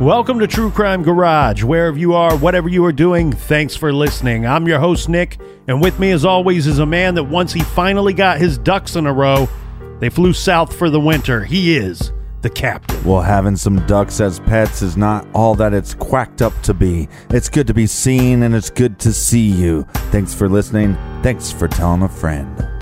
Welcome to True Crime Garage. Wherever you are, whatever you are doing, thanks for listening. I'm your host, Nick, and with me, as always, is a man that once he finally got his ducks in a row, they flew south for the winter. He is the captain. Well, having some ducks as pets is not all that it's quacked up to be. It's good to be seen and it's good to see you. Thanks for listening. Thanks for telling a friend.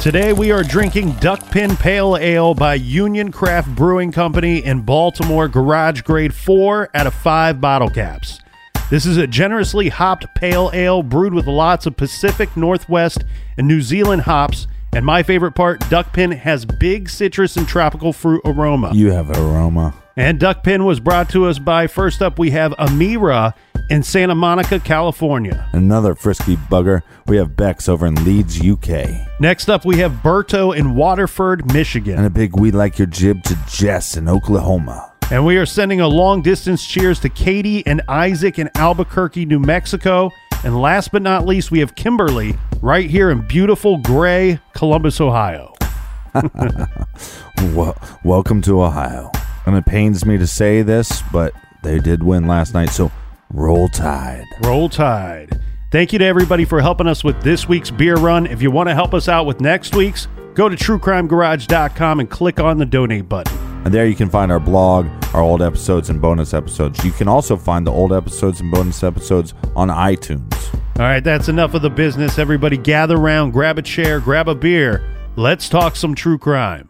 Today we are drinking Duckpin Pale Ale by Union Craft Brewing Company in Baltimore, garage grade 4 out of 5 bottle caps. This is a generously hopped pale ale brewed with lots of Pacific Northwest and New Zealand hops. And my favorite part, Duckpin has big citrus and tropical fruit aroma. You have aroma. And Duckpin was brought to us by first up we have Amira in Santa Monica, California. Another frisky bugger. We have Bex over in Leeds, UK. Next up we have Berto in Waterford, Michigan. And a big we like your jib to Jess in Oklahoma. And we are sending a long distance cheers to Katie and Isaac in Albuquerque, New Mexico. And last but not least, we have Kimberly right here in beautiful gray Columbus, Ohio. well, welcome to Ohio. And it pains me to say this, but they did win last night, so roll tide. Roll Tide. Thank you to everybody for helping us with this week's beer run. If you want to help us out with next week's, go to truecrimegarage.com and click on the donate button. And there you can find our blog, our old episodes, and bonus episodes. You can also find the old episodes and bonus episodes on iTunes. All right, that's enough of the business. Everybody gather around, grab a chair, grab a beer. Let's talk some true crime.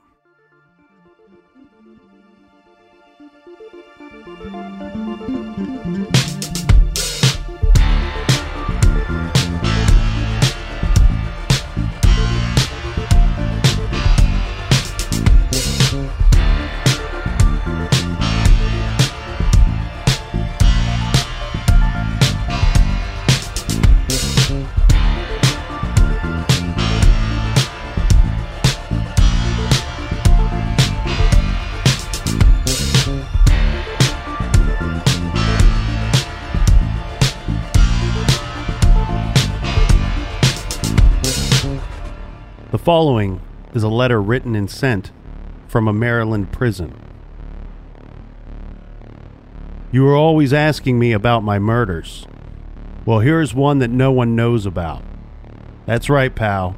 Following is a letter written and sent from a Maryland prison. You are always asking me about my murders. Well, here's one that no one knows about. That's right, pal.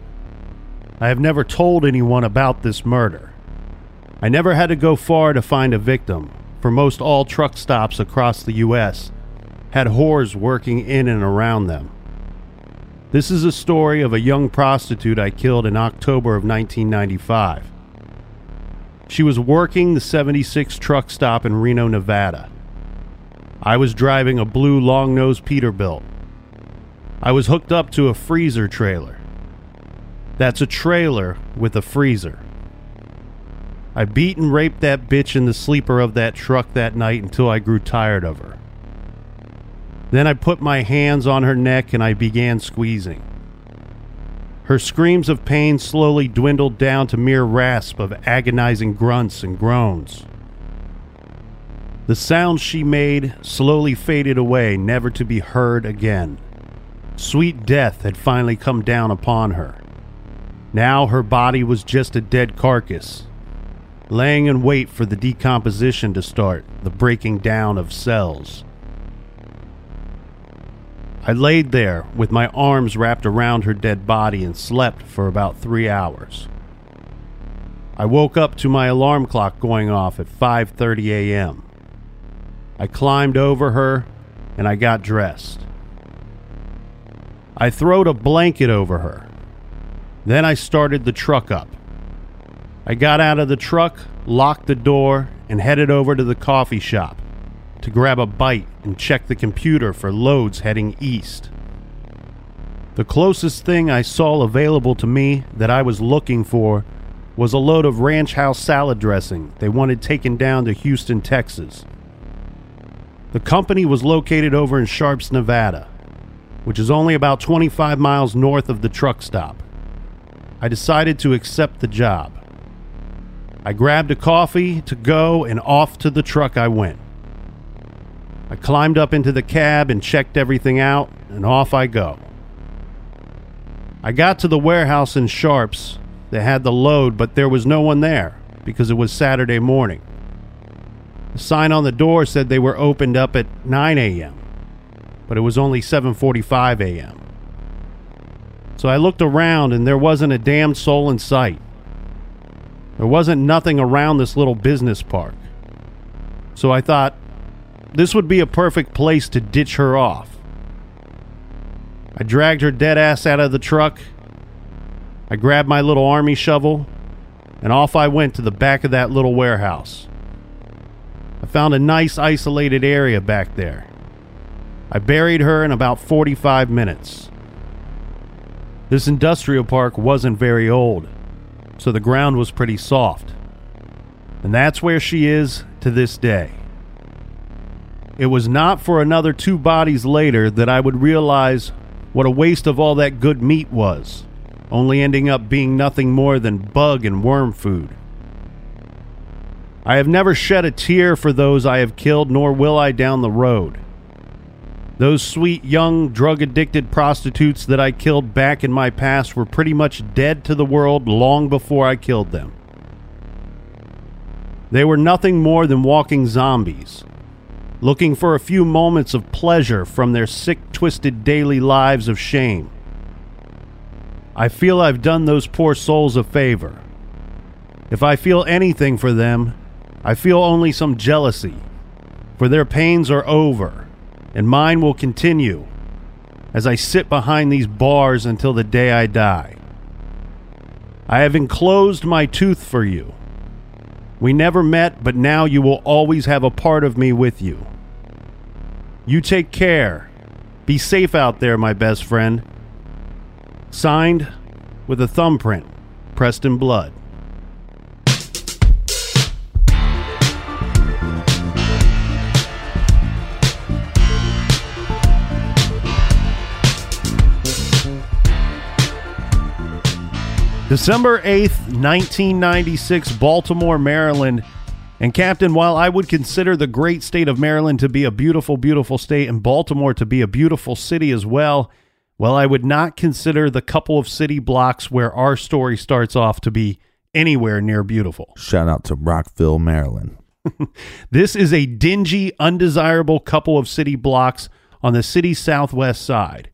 I have never told anyone about this murder. I never had to go far to find a victim, for most all truck stops across the U.S. had whores working in and around them. This is a story of a young prostitute I killed in October of 1995. She was working the 76 truck stop in Reno, Nevada. I was driving a blue long nosed Peterbilt. I was hooked up to a freezer trailer. That's a trailer with a freezer. I beat and raped that bitch in the sleeper of that truck that night until I grew tired of her. Then I put my hands on her neck and I began squeezing. Her screams of pain slowly dwindled down to mere rasp of agonizing grunts and groans. The sounds she made slowly faded away, never to be heard again. Sweet death had finally come down upon her. Now her body was just a dead carcass, laying in wait for the decomposition to start, the breaking down of cells. I laid there with my arms wrapped around her dead body and slept for about three hours. I woke up to my alarm clock going off at 5:30 a.m. I climbed over her and I got dressed. I throwed a blanket over her. Then I started the truck up. I got out of the truck, locked the door, and headed over to the coffee shop to grab a bite and check the computer for loads heading east. The closest thing I saw available to me that I was looking for was a load of ranch house salad dressing they wanted taken down to Houston, Texas. The company was located over in Sparks, Nevada, which is only about 25 miles north of the truck stop. I decided to accept the job. I grabbed a coffee to go and off to the truck I went. I climbed up into the cab and checked everything out, and off I go. I got to the warehouse in Sparks that had the load, but there was no one there because it was Saturday morning. The sign on the door said they were opened up at 9 a.m., but it was only 7:45 a.m. So I looked around and there wasn't a damn soul in sight. There wasn't nothing around this little business park. So I thought, this would be a perfect place to ditch her off. I dragged her dead ass out of the truck. I grabbed my little army shovel, and off I went to the back of that little warehouse. I found a nice isolated area back there. I buried her in about 45 minutes. This industrial park wasn't very old, so the ground was pretty soft. And that's where she is to this day. It was not for another two bodies later that I would realize what a waste of all that good meat was, only ending up being nothing more than bug and worm food. I have never shed a tear for those I have killed, nor will I down the road. Those sweet, young, drug addicted prostitutes that I killed back in my past were pretty much dead to the world long before I killed them. They were nothing more than walking zombies, looking for a few moments of pleasure from their sick, twisted daily lives of shame. I feel I've done those poor souls a favor. If I feel anything for them, I feel only some jealousy, for their pains are over, and mine will continue as I sit behind these bars until the day I die. I have enclosed my tooth for you. We never met, but now you will always have a part of me with you. You take care. Be safe out there, my best friend. Signed with a thumbprint pressed in blood. December 8th, 1996, Baltimore, Maryland. And, Captain, while I would consider the great state of Maryland to be a beautiful, beautiful state and Baltimore to be a beautiful city as well, well, I would not consider the couple of city blocks where our story starts off to be anywhere near beautiful. Shout out to Rockville, Maryland. This is a dingy, undesirable couple of city blocks on the city's southwest side.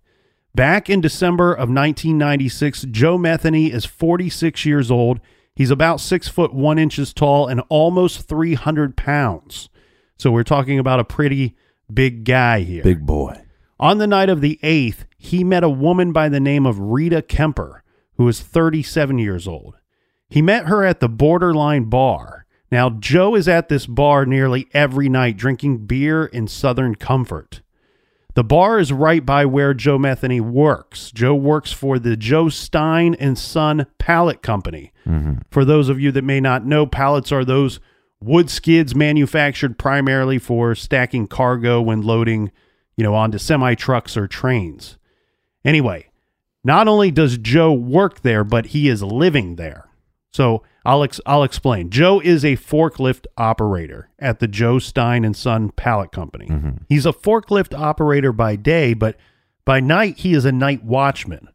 Back in December of 1996, Joe Metheny is 46 years old. He's about six foot one inches tall and almost 300 pounds. So we're talking about a pretty big guy here. Big boy. On the night of the 8th, he met a woman by the name of Rita Kemper, who is 37 years old. He met her at the Borderline Bar. Now, Joe is at this bar nearly every night drinking beer in Southern Comfort. The bar is right by where Joe Metheny works. Joe works for the Joe Stein and Son Pallet Company. Mm-hmm. For those of you that may not know, pallets are those wood skids manufactured primarily for stacking cargo when loading, you know, onto semi trucks or trains. Anyway, not only does Joe work there, but he is living there. So I'll ex- I'll explain. Joe is a forklift operator at the Joe Stein and Son Pallet Company. Mm-hmm. He's a forklift operator by day, but by night he is a night watchman.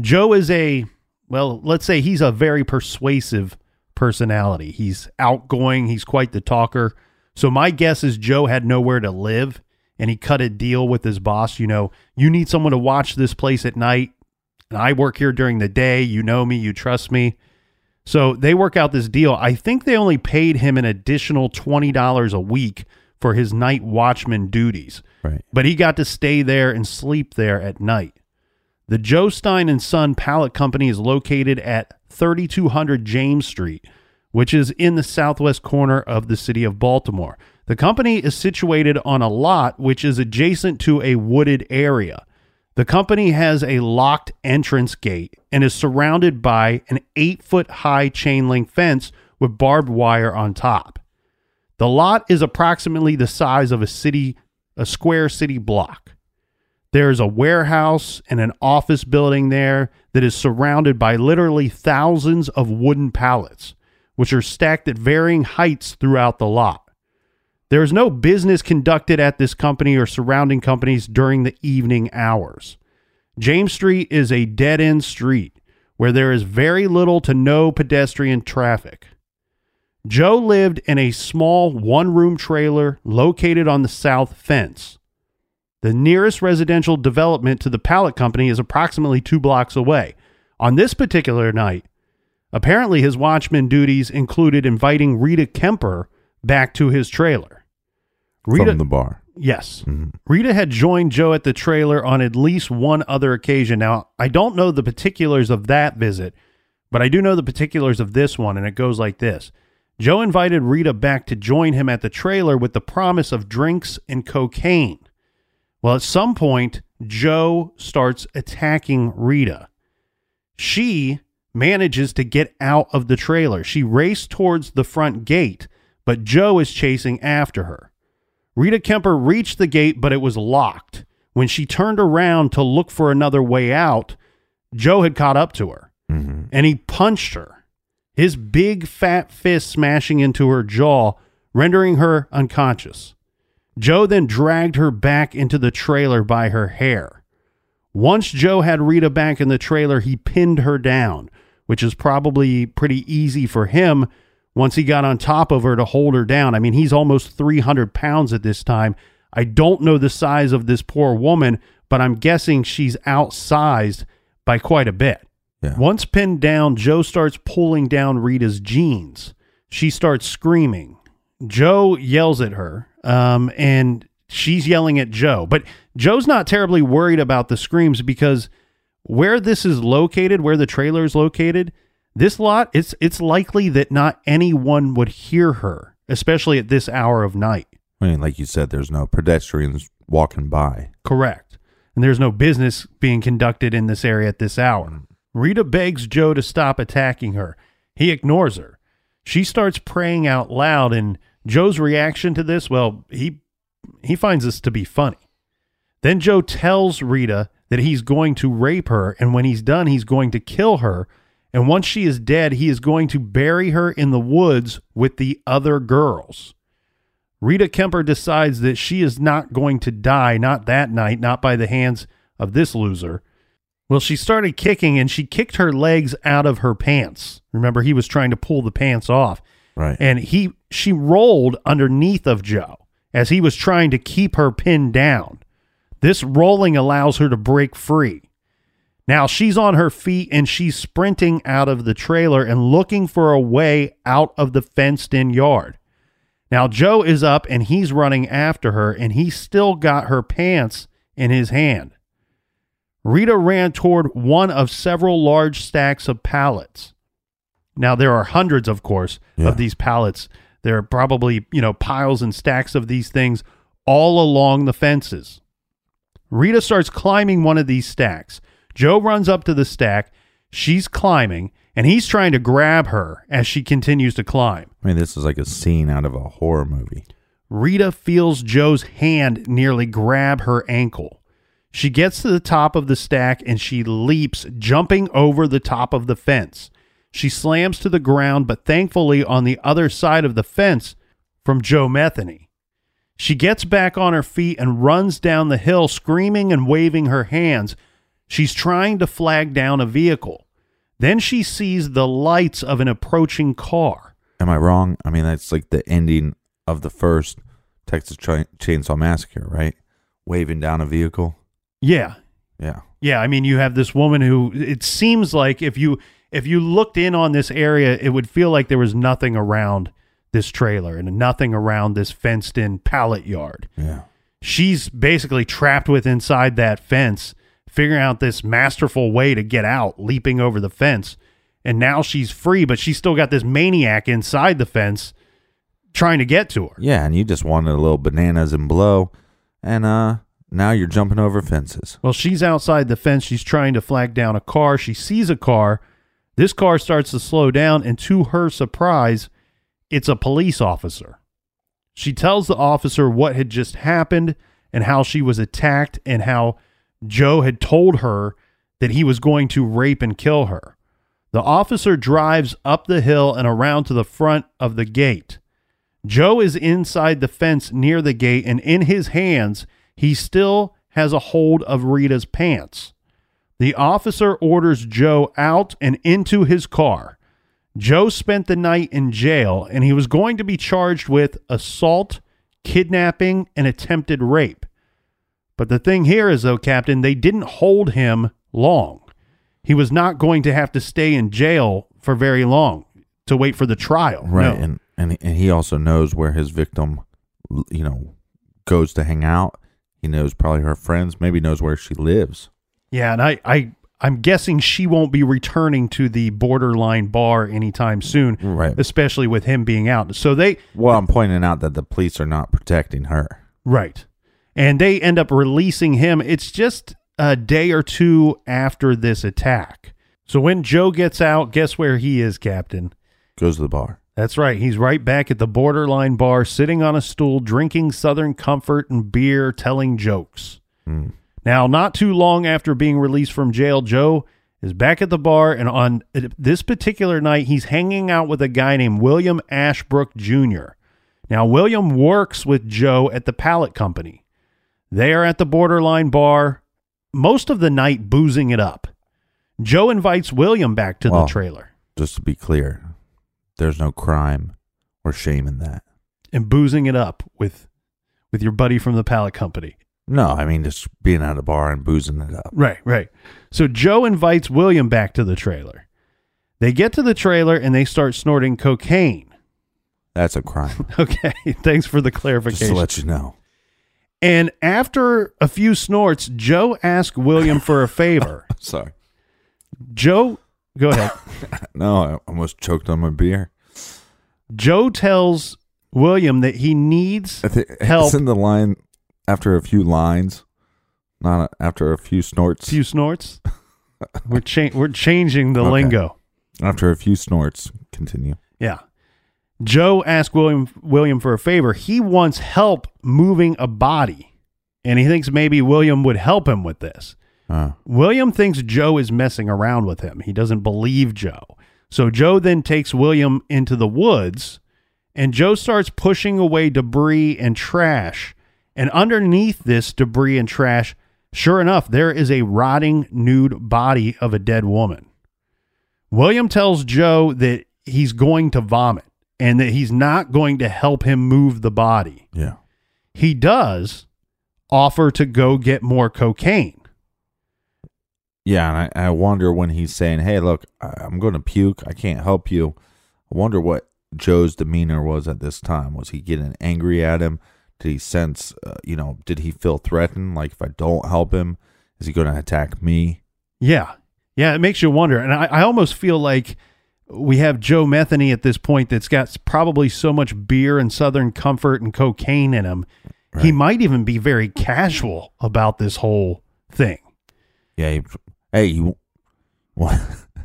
Joe is a well, let's say he's a very persuasive personality. He's outgoing, he's quite the talker. So my guess is Joe had nowhere to live and he cut a deal with his boss, you know, you need someone to watch this place at night and I work here during the day, you know me, you trust me. So they work out this deal. I think they only paid him an additional $20 a week for his night watchman duties. Right. But he got to stay there and sleep there at night. The Joe Stein and Son Pallet Company is located at 3200 James Street, which is in the southwest corner of the city of Baltimore. The company is situated on a lot which is adjacent to a wooded area. The company has a locked entrance gate and is surrounded by an eight foot high chain link fence with barbed wire on top. The lot is approximately the size of a city, a square city block. There's a warehouse and an office building there that is surrounded by literally thousands of wooden pallets, which are stacked at varying heights throughout the lot. There is no business conducted at this company or surrounding companies during the evening hours. James Street is a dead end street where there is very little to no pedestrian traffic. Joe lived in a small one room trailer located on the south fence. The nearest residential development to the pallet company is approximately two blocks away. On this particular night, apparently his watchman duties included inviting Rita Kemper back to his trailer. Rita, From the bar. Yes. Mm-hmm. Rita had joined Joe at the trailer on at least one other occasion. Now, I don't know the particulars of that visit, but I do know the particulars of this one, and it goes like this Joe invited Rita back to join him at the trailer with the promise of drinks and cocaine. Well, at some point, Joe starts attacking Rita. She manages to get out of the trailer. She raced towards the front gate, but Joe is chasing after her. Rita Kemper reached the gate, but it was locked. When she turned around to look for another way out, Joe had caught up to her mm-hmm. and he punched her, his big fat fist smashing into her jaw, rendering her unconscious. Joe then dragged her back into the trailer by her hair. Once Joe had Rita back in the trailer, he pinned her down, which is probably pretty easy for him once he got on top of her to hold her down. I mean, he's almost 300 pounds at this time. I don't know the size of this poor woman, but I'm guessing she's outsized by quite a bit. Yeah. Once pinned down, Joe starts pulling down Rita's jeans. She starts screaming. Joe yells at her, um, and she's yelling at Joe. But Joe's not terribly worried about the screams because where this is located, where the trailer is located, this lot, it's it's likely that not anyone would hear her, especially at this hour of night. I mean, like you said, there's no pedestrians walking by. Correct. And there's no business being conducted in this area at this hour. Rita begs Joe to stop attacking her. He ignores her. She starts praying out loud, and Joe's reaction to this, well, he he finds this to be funny. Then Joe tells Rita that he's going to rape her, and when he's done, he's going to kill her. And once she is dead, he is going to bury her in the woods with the other girls. Rita Kemper decides that she is not going to die, not that night, not by the hands of this loser. Well, she started kicking and she kicked her legs out of her pants. Remember, he was trying to pull the pants off. Right. And he she rolled underneath of Joe as he was trying to keep her pinned down. This rolling allows her to break free. Now she's on her feet and she's sprinting out of the trailer and looking for a way out of the fenced in yard. Now Joe is up and he's running after her and he's still got her pants in his hand. Rita ran toward one of several large stacks of pallets. Now there are hundreds, of course, Yeah. of these pallets. There are probably, you know, piles and stacks of these things all along the fences. Rita starts climbing one of these stacks. Joe runs up to the stack. She's climbing, and he's trying to grab her as she continues to climb. I mean, this is like a scene out of a horror movie. Rita feels Joe's hand nearly grab her ankle. She gets to the top of the stack and she leaps, jumping over the top of the fence. She slams to the ground, but thankfully on the other side of the fence from Joe Metheny. She gets back on her feet and runs down the hill, screaming and waving her hands. She's trying to flag down a vehicle. Then she sees the lights of an approaching car. Am I wrong? I mean, that's like the ending of the first Texas Ch- Chainsaw Massacre, right? Waving down a vehicle. Yeah. Yeah. Yeah, I mean you have this woman who it seems like if you if you looked in on this area, it would feel like there was nothing around this trailer and nothing around this fenced in pallet yard. Yeah. She's basically trapped with inside that fence, figuring out this masterful way to get out, leaping over the fence. And now she's free, but she's still got this maniac inside the fence trying to get to her. Yeah, and you just wanted a little bananas and blow, and uh, now you're jumping over fences. Well, she's outside the fence. She's trying to flag down a car. She sees a car. This car starts to slow down, and to her surprise, it's a police officer. She tells the officer what had just happened and how she was attacked and how Joe had told her that he was going to rape and kill her. The officer drives up the hill and around to the front of the gate. Joe is inside the fence near the gate, and in his hands, he still has a hold of Rita's pants. The officer orders Joe out and into his car. Joe spent the night in jail, and he was going to be charged with assault, kidnapping, and attempted rape. But the thing here is, though, Captain, they didn't hold him long. He was not going to have to stay in jail for very long to wait for the trial. Right, No. and and and he also knows where his victim, you know, goes to hang out. He knows probably her friends. Maybe knows where she lives. Yeah, and I, I, I'm guessing she won't be returning to the borderline bar anytime soon, Right. especially with him being out. So they, Well, I'm pointing out that the police are not protecting her. right, and they end up releasing him. It's just a day or two after this attack. So when Joe gets out, guess where he is, Captain? Goes to the bar. That's right. He's right back at the borderline bar, sitting on a stool, drinking Southern Comfort and beer, telling jokes. Hmm. Now, not too long after being released from jail, Joe is back at the bar, and on uh, this particular night, he's hanging out with a guy named William Ashbrook Jr. Now, William works with Joe at the pallet company. They are at the borderline bar, most of the night boozing it up. Joe invites William back to Well, the trailer. Just to be clear, there's no crime or shame in that. and boozing it up with with your buddy from the pallet company. No, I mean just being at a bar and boozing it up. Right, right. So Joe invites William back to the trailer. They get to the trailer and they start snorting cocaine. That's a crime. Okay, thanks for the clarification. just to let you know. And after a few snorts, Joe asks William for a favor. Sorry. Joe, go ahead. No, I almost choked on my beer. Joe tells William that he needs I think help. it's in the line after a few lines, not after a few snorts. few snorts. We're cha- we're changing the Okay. lingo. After a few snorts, continue. Yeah. Joe asked William William for a favor. He wants help moving a body, and he thinks maybe William would help him with this. Uh, William thinks Joe is messing around with him. He doesn't believe Joe. So Joe then takes William into the woods, and Joe starts pushing away debris and trash. And underneath this debris and trash, sure enough, there is a rotting nude body of a dead woman. William tells Joe that he's going to vomit and that he's not going to help him move the body. yeah. He does offer to go get more cocaine. Yeah, and I, I wonder when he's saying, "Hey, look, I'm going to puke. I can't help you." I wonder what Joe's demeanor was at this time. Was he getting angry at him? Did he sense, uh, you know, did he feel threatened? Like if I don't help him, is he going to attack me? Yeah. Yeah, it makes you wonder. And I, I almost feel like we have Joe Metheny at this point that's got probably so much beer and Southern comfort and cocaine in him. He might even be very casual about this whole thing. Yeah. He, hey, you want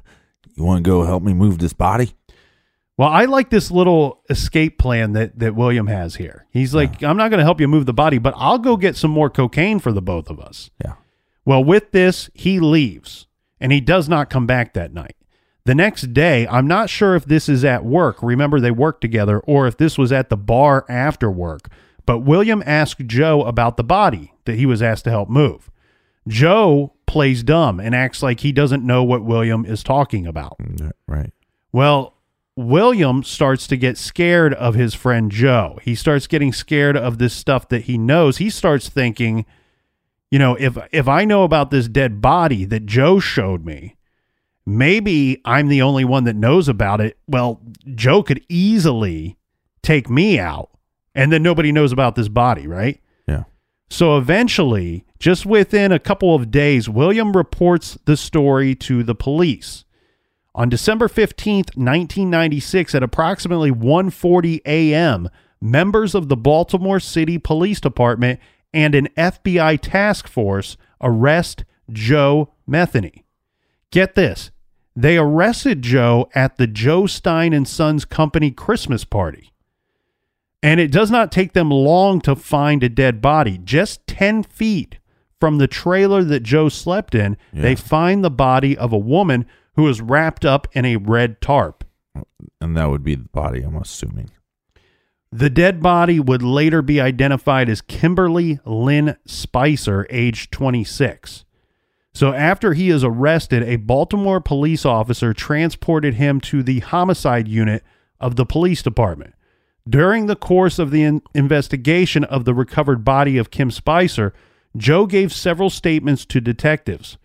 you want to go help me move this body? Well, I like this little escape plan that that William has here. He's like, I'm not going to help you move the body, but I'll go get some more cocaine for the both of us. Yeah. Well, with this, he leaves and he does not come back that night. The next day, I'm not sure if this is at work. Remember, they worked together, or if this was at the bar after work. But William asked Joe about the body that he was asked to help move. Joe plays dumb and acts like he doesn't know what William is talking about. Mm, Right. Well, William starts to get scared of his friend Joe. He starts getting scared of this stuff that he knows. He starts thinking, you know, if if I know about this dead body that Joe showed me, maybe I'm the only one that knows about it. Well, Joe could easily take me out and then nobody knows about this body, right? Yeah. So eventually, just within a couple of days, William reports the story to the police. On December 15th, 1996 at approximately 1:40 a.m., members of the Baltimore City Police Department and an FBI task force arrest Joe Metheny. Get this. They arrested Joe at the Joe Stein and Sons Company Christmas party. And it does not take them long to find a dead body. Just 10 feet from the trailer that Joe slept in, they find the body of a woman who was wrapped up in a red tarp. And that would be the body, I'm assuming. The dead body would later be identified as Kimberly Lynn Spicer, age 26. So after he is arrested, a Baltimore police officer transported him to the homicide unit of the police department. During the course of the in- investigation of the recovered body of Kim Spicer, Joe gave several statements to detectives,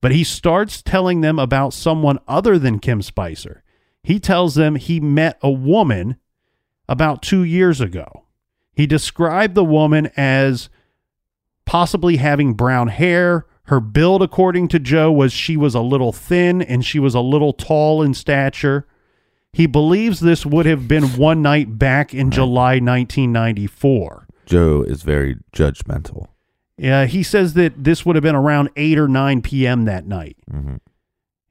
but he starts telling them about someone other than Kim Spicer. He tells them he met a woman about two years ago. He described the woman as possibly having brown hair. Her build, according to Joe, was she was a little thin and she was a little tall in stature. He believes this would have been one night back in July 1994. Joe is very judgmental. Yeah, he says that this would have been around 8 or 9 p.m. that night. Mhm.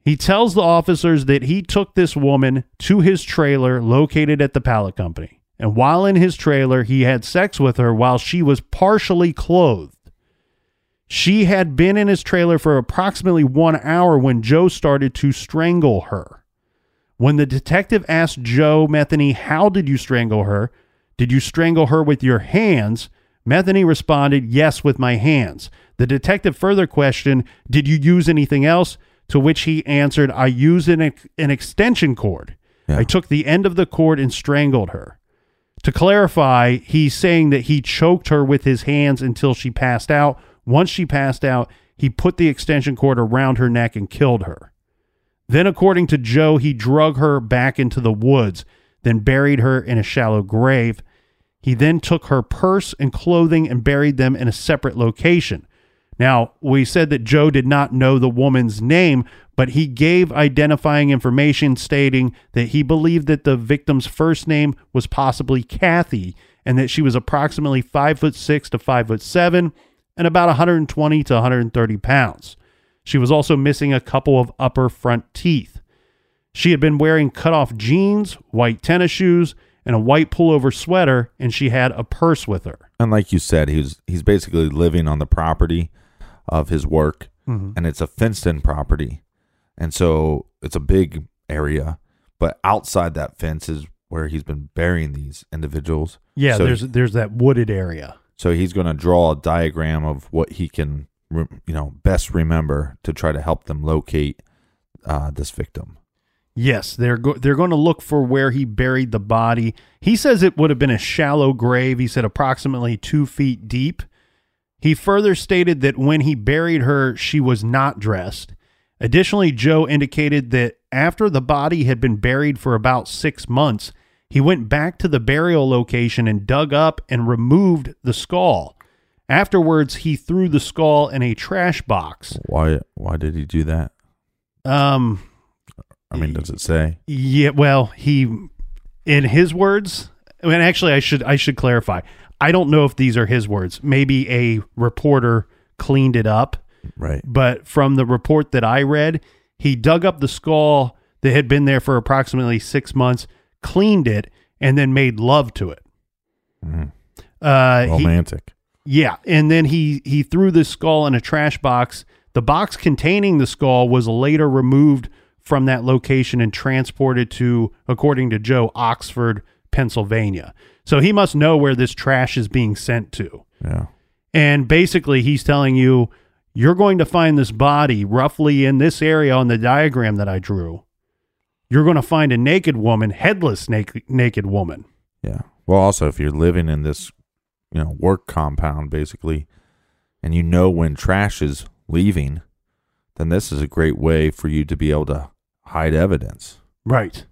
He tells the officers that he took this woman to his trailer located at the pallet company. And while in his trailer, he had sex with her while she was partially clothed. She had been in his trailer for approximately one hour when Joe started to strangle her. When the detective asked Joe Metheny, How did you strangle her? Did you strangle her with your hands? Metheny responded, Yes, with my hands. The detective further questioned, Did you use anything else? To which he answered, I used an, ex- an extension cord. Yeah. I took the end of the cord and strangled her. To clarify, he's saying that he choked her with his hands until she passed out. Once she passed out, he put the extension cord around her neck and killed her. Then, according to Joe, he drug her back into the woods, then buried her in a shallow grave. He then took her purse and clothing and buried them in a separate location. Now, we said that Joe did not know the woman's name, but he gave identifying information stating that he believed that the victim's first name was possibly Kathy and that she was approximately five foot six to five foot seven and about 120 to 130 pounds. She was also missing a couple of upper front teeth. She had been wearing cut off jeans, white tennis shoes, and a white pullover sweater, and she had a purse with her. And like you said, he's he's basically living on the property of his work, mm-hmm. and it's a fenced in property, and so it's a big area. But outside that fence is where he's been burying these individuals. Yeah, So- there's there's that wooded area. So he's going to draw a diagram of what he can, re- you know, best remember to try to help them locate uh, this victim. Yes, they're go- they're going to look for where he buried the body. He says it would have been a shallow grave. He said approximately two feet deep. He further stated that when he buried her, she was not dressed. Additionally, Joe indicated that after the body had been buried for about six months, he went back to the burial location and dug up and removed the skull. Afterwards, he threw the skull in a trash box. Why? Why did he do that? Um, I mean, does it say? Yeah, well, he in his words, and actually I should I should clarify. I don't know if these are his words. Maybe a reporter cleaned it up, Right. but from the report that I read, he dug up the skull that had been there for approximately 6 months, cleaned it, and then made love to it. Uh, he- Romantic. yeah, and then he he threw the skull in a trash box. The box containing the skull was later removed from that location and transported to, according to Joe, Oxford, Pennsylvania. So he must know where this trash is being sent to. yeah. And basically, he's telling you, you're going to find this body roughly in this area on the diagram that I drew. You're going to find a naked woman, headless naked, naked woman. Yeah. Well, also, if you're living in this, you know, work compound, basically, and you know when trash is leaving, then this is a great way for you to be able to hide evidence. Right.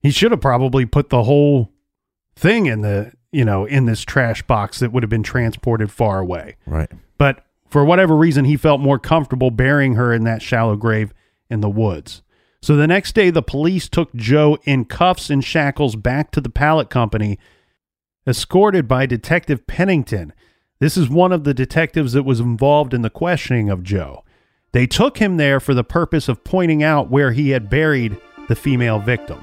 He should have probably put the whole thing in the, you know, in this trash box that would have been transported far away. Right. But for whatever reason, he felt more comfortable burying her in that shallow grave in the woods. So the next day, the police took Joe in cuffs and shackles back to the pallet company, escorted by Detective Pennington. This is one of the detectives that was involved in the questioning of Joe. They took him there for the purpose of pointing out where he had buried the female victim.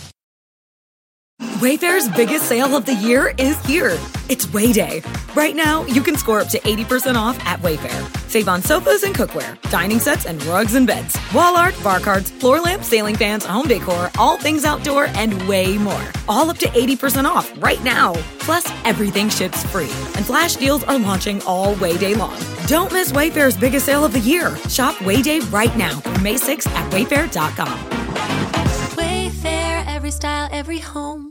Wayfair's biggest sale of the year is here. It's Wayday. Right now, you can score up to 80% off at Wayfair. Save on sofas and cookware, dining sets and rugs and beds, wall art, bar cards, floor lamps, ceiling fans, home decor, all things outdoor, and way more. All up to 80% off right now. Plus, everything ships free. And flash deals are launching all Wayday long. Don't miss Wayfair's biggest sale of the year. Shop Wayday right now through May 6th at wayfair.com. Wayfair, every style, every home.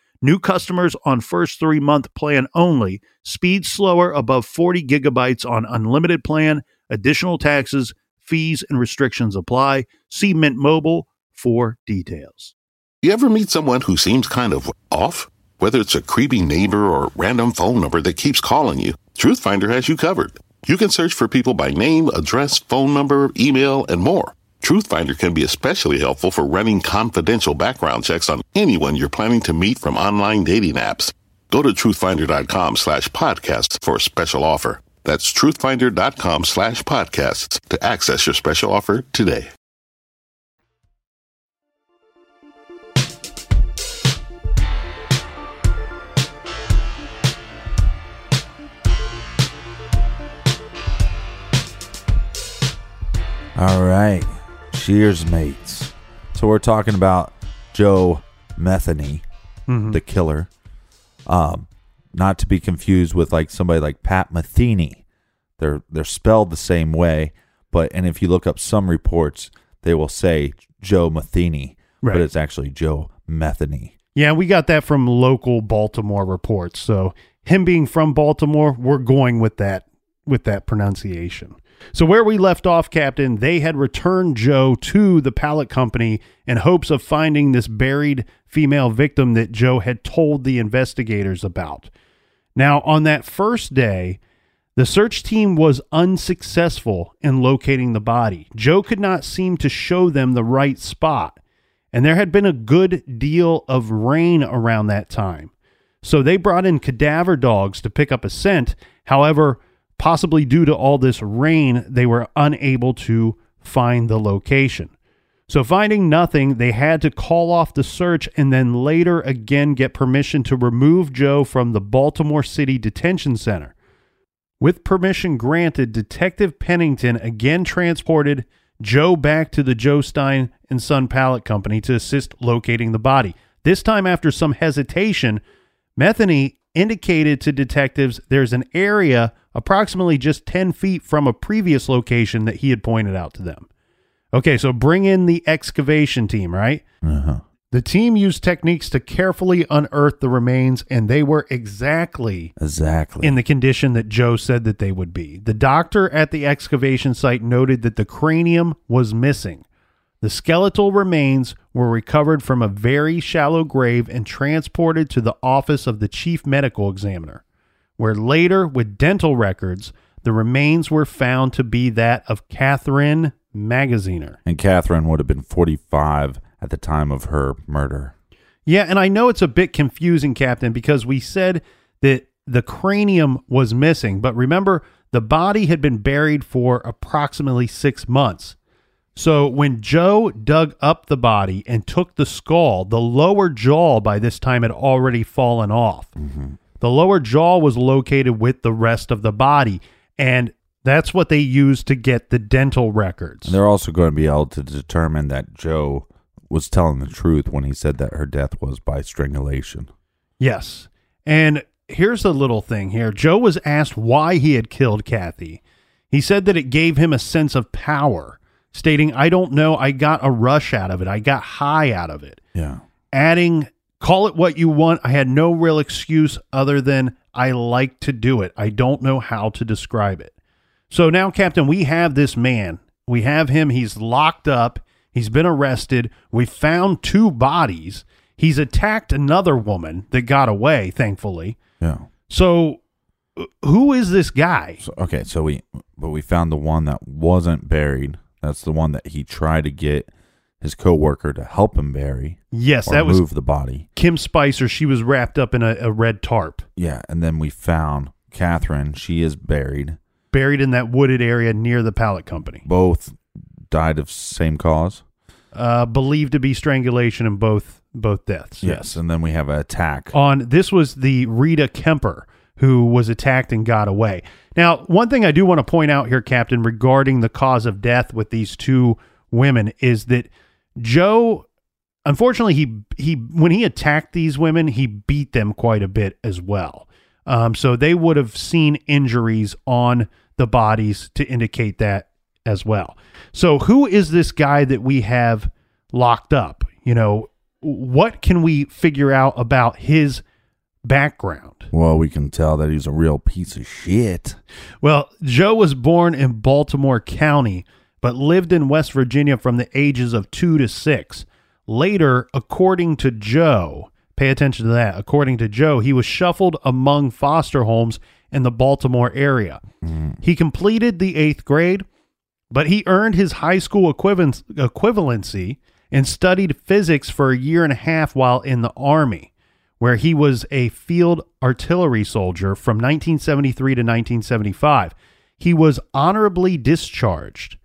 New customers on first three month plan only. Speed slower above 40 gigabytes on unlimited plan. Additional taxes, fees, and restrictions apply. See Mint Mobile for details. You ever meet someone who seems kind of off? Whether it's a creepy neighbor or random phone number that keeps calling you, Truthfinder has you covered. You can search for people by name, address, phone number, email, and more. Truthfinder can be especially helpful for running confidential background checks on anyone you're planning to meet from online dating apps. Go to truthfinder.com slash podcasts for a special offer. That's truthfinder.com slash podcasts to access your special offer today. All right. Cheers, mates. So we're talking about Joe Metheny, the killer. Um, not to be confused with like somebody like Pat Metheny. They're they're spelled the same way, but and if you look up some reports, they will say Joe Metheny. Right. but it's actually Joe Metheny. Yeah, we got that from local Baltimore reports. So him being from Baltimore, we're going with that with that pronunciation. So where we left off, Captain, they had returned Joe to the pallet company in hopes of finding this buried female victim that Joe had told the investigators about. Now, on that first day, the search team was unsuccessful in locating the body. Joe could not seem to show them the right spot, and there had been a good deal of rain around that time. So they brought in cadaver dogs to pick up a scent. However, possibly due to all this rain, they were unable to find the location. So, finding nothing, they had to call off the search and then later again get permission to remove Joe from the Baltimore City Detention Center. With permission granted, Detective Pennington again transported Joe back to the Joe Stein and Son Pallet Company to assist locating the body. This time, after some hesitation, Metheny indicated to detectives there's an area approximately just 10 feet from a previous location that he had pointed out to them. Okay, so bring in the excavation team, right? Uh-huh. The team used techniques to carefully unearth the remains, and they were exactly Exactly. in the condition that Joe said that they would be. The doctor at the excavation site noted that the cranium was missing. The skeletal remains were recovered from a very shallow grave and transported to the office of the chief medical examiner, where later, with dental records, the remains were found to be that of Catherine Magaziner. and Catherine would have been 45 at the time of her murder. Yeah, and I know it's a bit confusing, Captain, because we said that the cranium was missing, but remember, the body had been buried for approximately six months. So when Joe dug up the body and took the skull, the lower jaw by this time had already fallen off. Mm-hmm. The lower jaw was located with the rest of the body, and that's what they used to get the dental records. And they're also going to be able to determine that Joe was telling the truth when he said that her death was by strangulation. Yes. And here's a little thing here. Joe was asked why he had killed Kathy. He said that it gave him a sense of power, stating, I don't know, I got a rush out of it. I got high out of it. Yeah. Adding, call it what you want. I had no real excuse other than I like to do it. I don't know how to describe it. So now, Captain, we have this man. We have him. He's locked up. He's been arrested. We found two bodies. He's attacked another woman that got away, thankfully. Yeah. So, uh, who is this guy? So, okay, so we but we found the one that wasn't buried. That's the one that he tried to get his coworker to help him bury. Yes, that was move the body. Kim Spicer. She was wrapped up in a, a red tarp, Yeah, and then we found Catherine. She is buried. buried in that wooded area near the pallet company. Both died of same cause. Uh, believed to be strangulation in both both deaths. Yes, and then we have an attack. on this was the Rita Kemper who was attacked and got away. Now, one thing I do want to point out here, Captain, regarding the cause of death with these two women is that Joe, unfortunately, he he when he attacked these women, he beat them quite a bit as well. Um, so they would have seen injuries on the bodies to indicate that as well. So who is this guy that we have locked up? You know, what can we figure out about his background? Well, we can tell that he's a real piece of shit. Well, Joe was born in Baltimore County, but lived in West Virginia from the ages of two to six. Later, according to Joe, pay attention to that. According to Joe, he was shuffled among foster homes in the Baltimore area. Mm. He completed the eighth grade, but he earned his high school equivalency and studied physics for a year and a half while in the Army, where he was a field artillery soldier from 1973 to 1975. He was honorably discharged.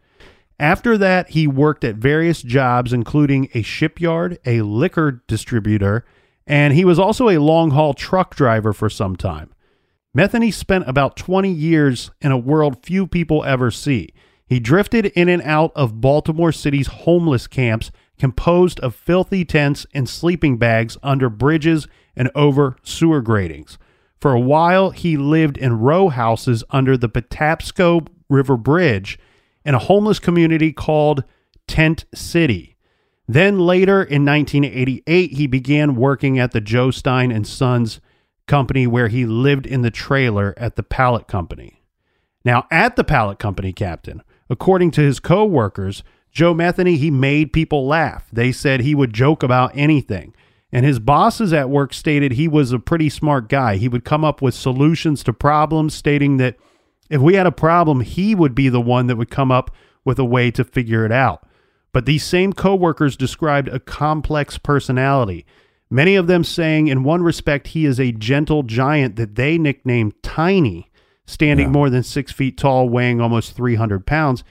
After that, he worked at various jobs, including a shipyard, a liquor distributor, and he was also a long haul truck driver for some time. Metheny spent about 20 years in a world few people ever see. He drifted in and out of Baltimore City's homeless camps, composed of filthy tents and sleeping bags under bridges and over sewer gratings. For a while, he lived in row houses under the Patapsco River Bridge in a homeless community called Tent City. Then later in 1988, he began working at the Joe Stein and Sons company where he lived in the trailer at the pallet company. Now, at the pallet company, Captain, according to his co-workers, Joe Metheny, he made people laugh. They said he would joke about anything. And his bosses at work stated he was a pretty smart guy. He would come up with solutions to problems, stating that if we had a problem, he would be the one that would come up with a way to figure it out. But these same coworkers described a complex personality, many of them saying in one respect he is a gentle giant that they nicknamed Tiny, standing Yeah. more than six feet tall, weighing almost 300 pounds,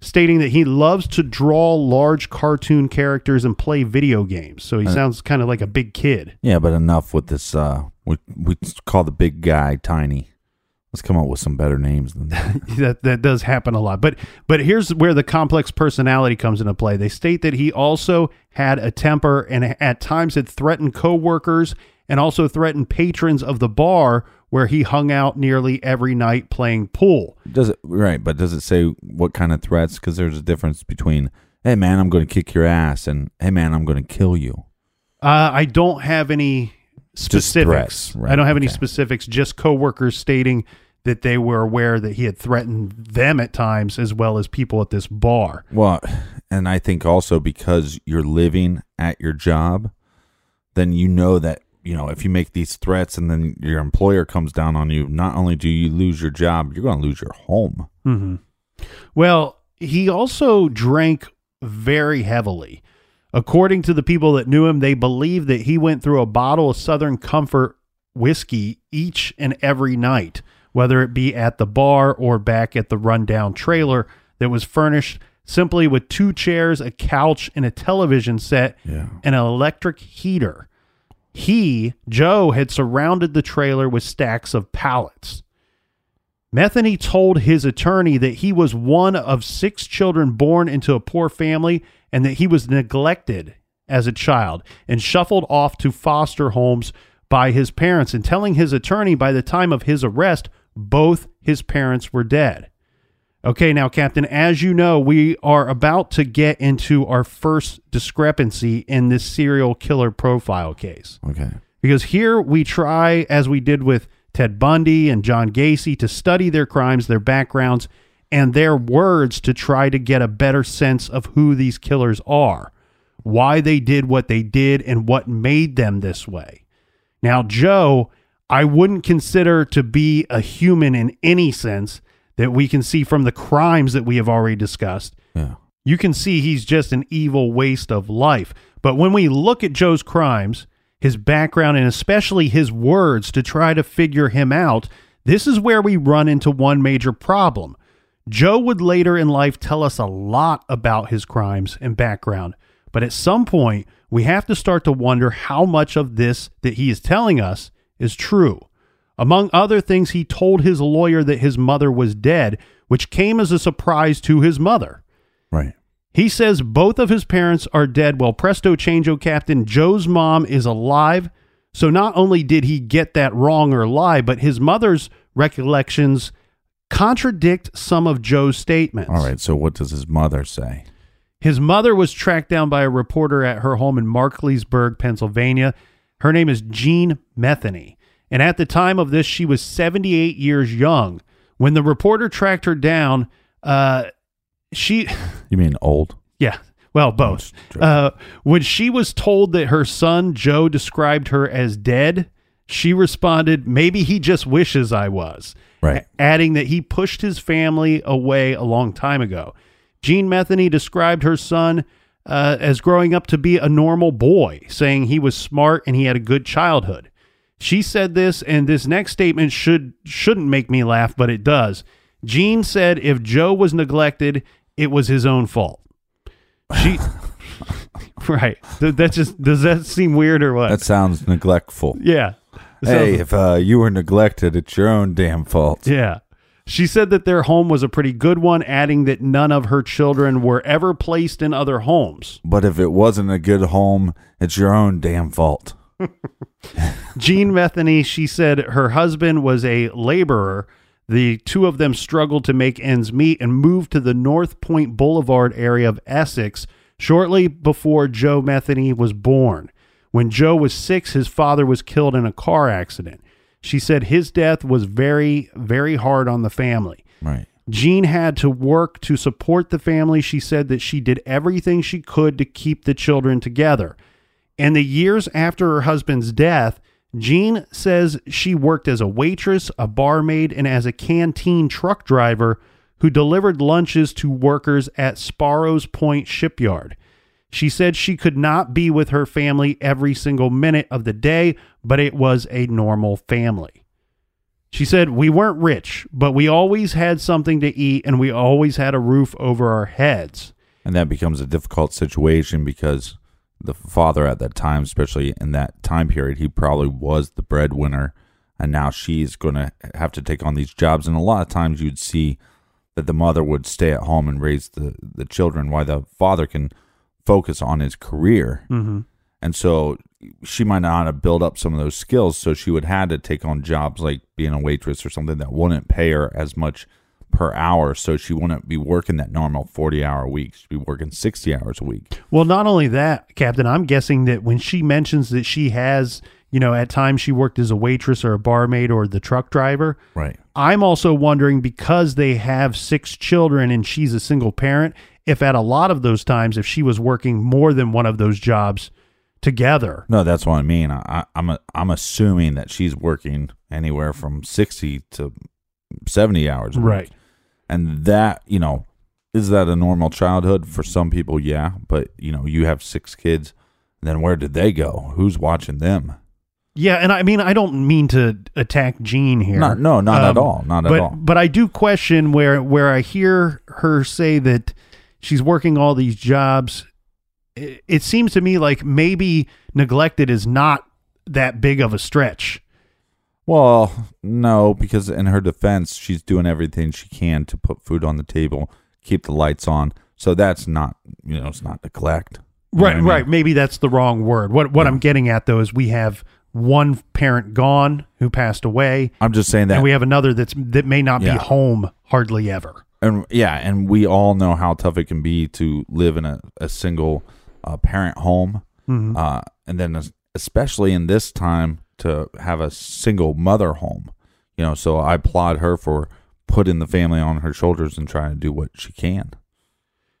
stating that he loves to draw large cartoon characters and play video games. So he sounds kind of like a big kid. Yeah, but enough with this. Uh, we we call the big guy tiny. Let's come up with some better names than that. that that does happen a lot. But but here's where the complex personality comes into play. They state that he also had a temper and at times had threatened coworkers and also threatened patrons of the bar where he hung out nearly every night playing pool. Does it right? But does it say what kind of threats? Because there's a difference between "Hey man, I'm going to kick your ass" and "Hey man, I'm going to kill you." Uh, I don't have any specifics. threats, right, I don't have any specifics. Just coworkers stating that they were aware that he had threatened them at times as well as people at this bar. Well, and I think also because you're living at your job, then you know that you know if you make these threats and then your employer comes down on you, not only do you lose your job, you're going to lose your home. hmm Well, he also drank very heavily. According to the people that knew him, they believe that he went through a bottle of Southern Comfort whiskey each and every night, whether it be at the bar or back at the rundown trailer that was furnished simply with two chairs, a couch, and a television set, Yeah. and an electric heater. He, Joe, had surrounded the trailer with stacks of pallets. Metheny told his attorney that he was one of six children born into a poor family and that he was neglected as a child and shuffled off to foster homes by his parents, and telling his attorney by the time of his arrest, both his parents were dead. Okay, now, Captain, as you know, we are about to get into our first discrepancy in this serial killer profile case Okay. because here we try, as we did with Ted Bundy and John Gacy, to study their crimes, their backgrounds, and their words to try to get a better sense of who these killers are, why they did what they did, and what made them this way. Now, Joe, I wouldn't consider to be a human in any sense that we can see from the crimes that we have already discussed Yeah. you can see he's just an evil waste of life. But when we look at Joe's crimes, his background, and especially his words to try to figure him out, this is where we run into one major problem. Joe would later in life tell us a lot about his crimes and background, but at some point, we have to start to wonder how much of this that he is telling us is true. Among other things, he told his lawyer that his mother was dead, which came as a surprise to his mother. Right. He says both of his parents are dead. Well, presto changeo, Captain. Joe's mom is alive. So not only did he get that wrong or lie, but his mother's recollections contradict some of Joe's statements. All right. So what does his mother say? His mother was tracked down by a reporter at her home in Markleysburg, Pennsylvania. Her name is Jean Metheny. And at the time of this, she was 78 years young. When the reporter tracked her down, uh, she. You mean old? Yeah. Well, both. Uh, when she was told that her son, Joe, described her as dead, she responded, Maybe he just wishes I was. Right. Adding that he pushed his family away a long time ago. Jean Metheny described her son uh, as growing up to be a normal boy, saying he was smart and he had a good childhood. She said this, and this next statement should shouldn't make me laugh, but it does. Jean said if Joe was neglected, it was his own fault. She, right? Th- That just does that seem weird or what? That sounds neglectful. yeah. hey, if uh, you were neglected, it's your own damn fault. Yeah. She said that their home was a pretty good one, adding that none of her children were ever placed in other homes. But if it wasn't a good home, it's your own damn fault. Jean Metheny, she said her husband was a laborer. The two of them struggled to make ends meet and moved to the North Point Boulevard area of Essex shortly before Joe Metheny was born. When Joe was six, his father was killed in a car accident. She said his death was very, very hard on the family. Right. Jean had to work to support the family. She said that she did everything she could to keep the children together. And the years after her husband's death, Jean says she worked as a waitress, a barmaid, and as a canteen truck driver who delivered lunches to workers at Sparrows Point Shipyard. She said she could not be with her family every single minute of the day, but it was a normal family. She said, We weren't rich, but we always had something to eat and we always had a roof over our heads. And that becomes a difficult situation because the father at that time, especially in that time period, he probably was the breadwinner. And now she's going to have to take on these jobs. And a lot of times you'd see that the mother would stay at home and raise the, the children while the father can focus on his career. Mm-hmm. And so she might not have built up some of those skills. So she would have to take on jobs like being a waitress or something that wouldn't pay her as much per hour. So she wouldn't be working that normal 40 hour week. She'd be working 60 hours a week. Well, not only that, Captain, I'm guessing that when she mentions that she has, you know, at times she worked as a waitress or a barmaid or the truck driver. Right. I'm also wondering because they have six children and she's a single parent, if at a lot of those times, if she was working more than one of those jobs together. No, that's what I mean. I, I'm a, I'm assuming that she's working anywhere from 60 to 70 hours a week. And that, you know, is that a normal childhood for some people? Yeah, but you know, you have six kids. Then where did they go? Who's watching them? Yeah, and I mean I don't mean to attack Jean here. Not, no, not at Um, all. Not but, at all. But I do question where where I hear her say that she's working all these jobs. It, it seems to me like maybe neglected is not that big of a stretch. Well, no, because in her defense, she's doing everything she can to put food on the table, keep the lights on. So that's not, you know, it's not neglect. You know Right, I mean? right. Maybe that's the wrong word. What what I'm getting at though is we have one parent gone who passed away, I'm just saying that. and we have another that's that may not Yeah. be home hardly ever. and yeah, and we all know how tough it can be to live in a, a single uh, parent home, Mm-hmm. uh, and then especially in this time to have a single mother home. You know, so I applaud her for putting the family on her shoulders and trying to do what she can.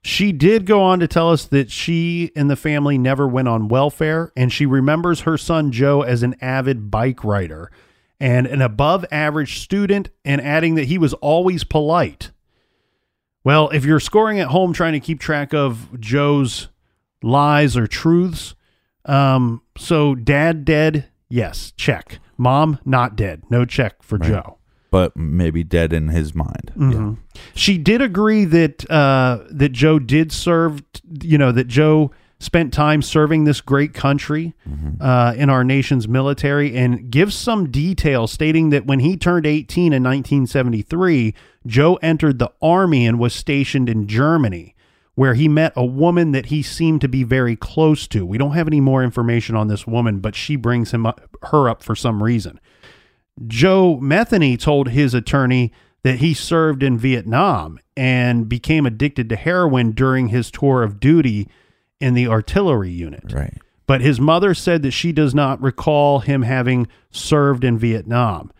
She did go on to tell us that she and the family never went on welfare, and she remembers her son Joe as an avid bike rider and an above average student, and adding that he was always polite. Well, if you're scoring at home trying to keep track of Joe's lies or truths, um, so dad dead, yes, check. Mom not dead, no check for Joe. But maybe dead in his mind. Mhm. She did agree that uh, that Joe did serve. You know that Joe spent time serving this great country uh, in our nation's military, and gives some detail stating that when he turned 18 in 1973, Joe entered the army and was stationed in Germany. Where he met a woman that he seemed to be very close to. We don't have any more information on this woman, but she brings him up, her up for some reason. Joe Metheny told his attorney that he served in Vietnam and became addicted to heroin during his tour of duty in the artillery unit. Right. But his mother said that she does not recall him having served in Vietnam.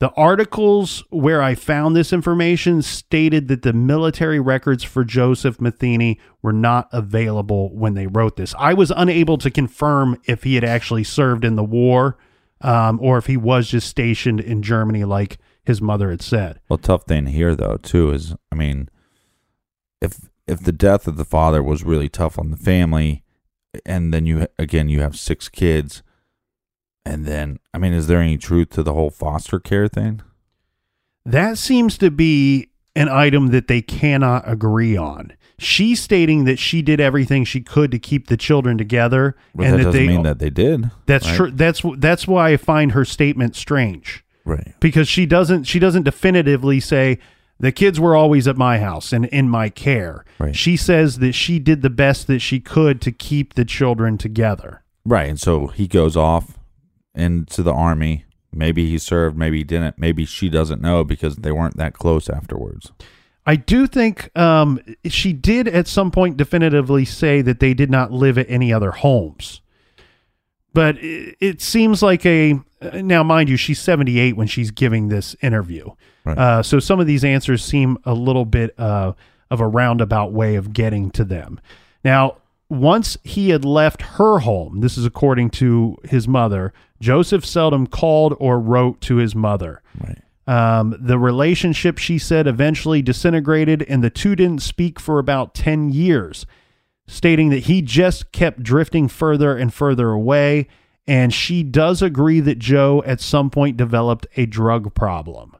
The articles where I found this information stated that the military records for Joseph Metheny were not available when they wrote this. I was unable to confirm if he had actually served in the war um, or if he was just stationed in Germany, like his mother had said. Well, tough thing here though too is, I mean, if if the death of the father was really tough on the family, and then you again you have six kids, and then I mean, is there any truth to the whole foster care thing? That seems to be an item that they cannot agree on. She's stating that she did everything she could to keep the children together, But and that that doesn't they. mean that they did. that's right? true. That's that's why I find her statement strange Right. because she doesn't she doesn't definitively say the kids were always at my house and in my care. Right. She says that she did the best that she could to keep the children together. Right. And so he goes off into the army. Maybe he served, maybe he didn't. Maybe she doesn't know because they weren't that close afterwards. I do think um, she did at some point definitively say that they did not live at any other homes. But it, it seems like a now, mind you, she's 78 when she's giving this interview. Right. Uh, so some of these answers seem a little bit uh, of a roundabout way of getting to them. Now, once he had left her home, this is according to his mother, Joseph seldom called or wrote to his mother. Right. Um, the relationship, she said, eventually disintegrated, and the two didn't speak for about 10 years, stating that he just kept drifting further and further away. And she does agree that Joe at some point developed a drug problem.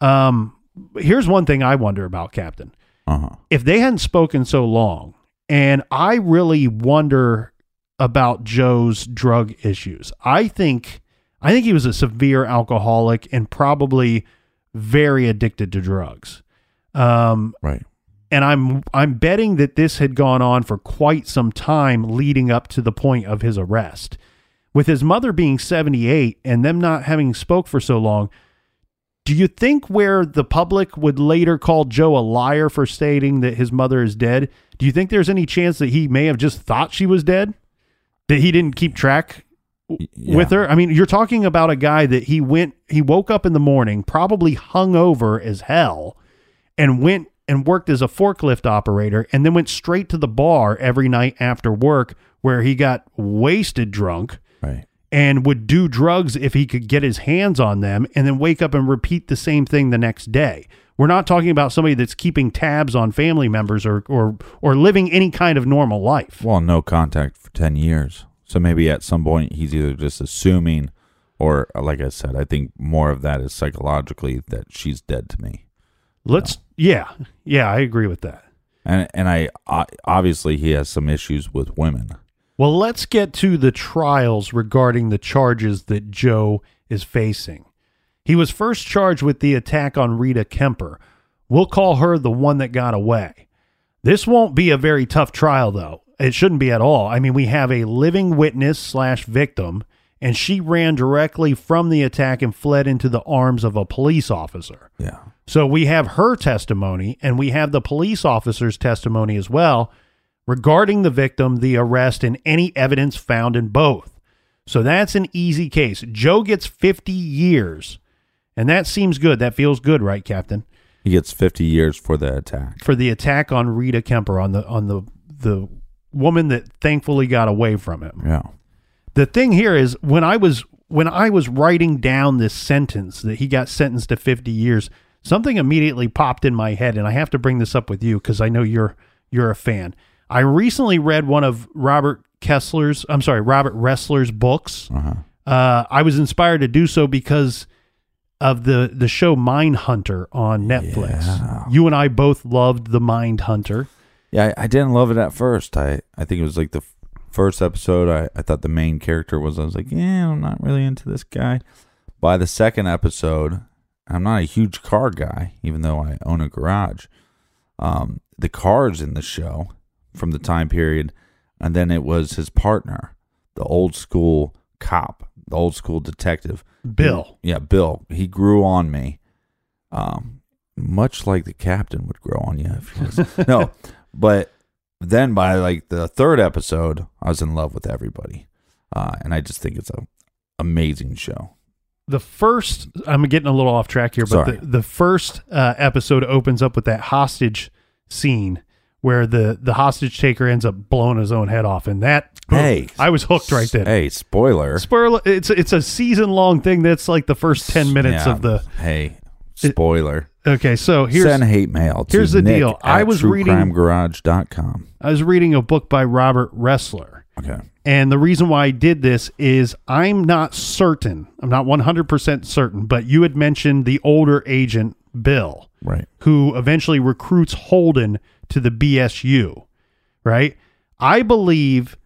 Um, here's one thing I wonder about, Captain. Uh-huh. If they hadn't spoken so long, and I really wonder about Joe's drug issues. I think I think he was a severe alcoholic and probably very addicted to drugs. Um, Right. and I'm I'm betting that this had gone on for quite some time leading up to the point of his arrest. With his mother being 78 and them not having spoke for so long, do you think where the public would later call Joe a liar for stating that his mother is dead, do you think there's any chance that he may have just thought she was dead? That he didn't keep track w- with her? I mean, you're talking about a guy that he went he woke up in the morning, probably hung over as hell, and went and worked as a forklift operator and then went straight to the bar every night after work where he got wasted drunk Right. And would do drugs if he could get his hands on them and then wake up and repeat the same thing the next day. We're not talking about somebody that's keeping tabs on family members or or or living any kind of normal life. Well, no contact for 10 years. So maybe at some point he's either just assuming or uh, like I said, I think more of that is psychologically that she's dead to me. Let's yeah. Yeah, I agree with that. And and I obviously he has some issues with women. Well, let's get to the trials regarding the charges that Joe is facing. He was first charged with the attack on Rita Kemper. We'll call her the one that got away. This won't be a very tough trial, though. It shouldn't be at all. I mean, we have a living witness slash victim, and she ran directly from the attack and fled into the arms of a police officer. Yeah. So we have her testimony and we have the police officer's testimony as well regarding the victim, the arrest, and any evidence found in both. So that's an easy case. Joe gets 50 years, and that seems good. That feels good, right, Captain? He gets 50 years for the attack. For the attack on Rita Kemper on the on the the woman that thankfully got away from him. Yeah. The thing here is when I was when I was writing down this sentence that he got sentenced to 50 years, something immediately popped in my head and I have to bring this up with you cuz I know you're you're a fan. I recently read one of Robert Kessler's, I'm sorry, Robert Ressler's books. Uh-huh. Uh, I was inspired to do so because of the the show Mind Hunter on Netflix. Yeah. You and I both loved the Mind Hunter. Yeah, I, I didn't love it at first. I, I think it was like the f- first episode. I, I thought the main character was, I was like, yeah, I'm not really into this guy. By the second episode, I'm not a huge car guy, even though I own a garage. Um, the cars in the show from the time period, and then it was his partner, the old school cop, the old school detective, Bill. Yeah, Bill. He grew on me, um, much like the captain would grow on you. If he was. no, but then by like the third episode, I was in love with everybody, uh, and I just think it's a amazing show. the first i'm getting a little off track here but Sorry. the, the first uh, episode opens up with that hostage scene where the the hostage taker ends up blowing his own head off and that Hey, i was hooked right then Hey, spoiler. spoiler it's it's a season long thing that's like the first 10 minutes Yeah, of the hey spoiler. okay so here's Send hate mail. To here's the Nick deal. I was reading- truecrimegarage.com. i was reading a book by robert ressler Okay. And the reason why I did this is I'm not certain. I'm not 100% certain, but you had mentioned the older agent, Bill, Right. who eventually recruits Holden to the BSU, right? I believe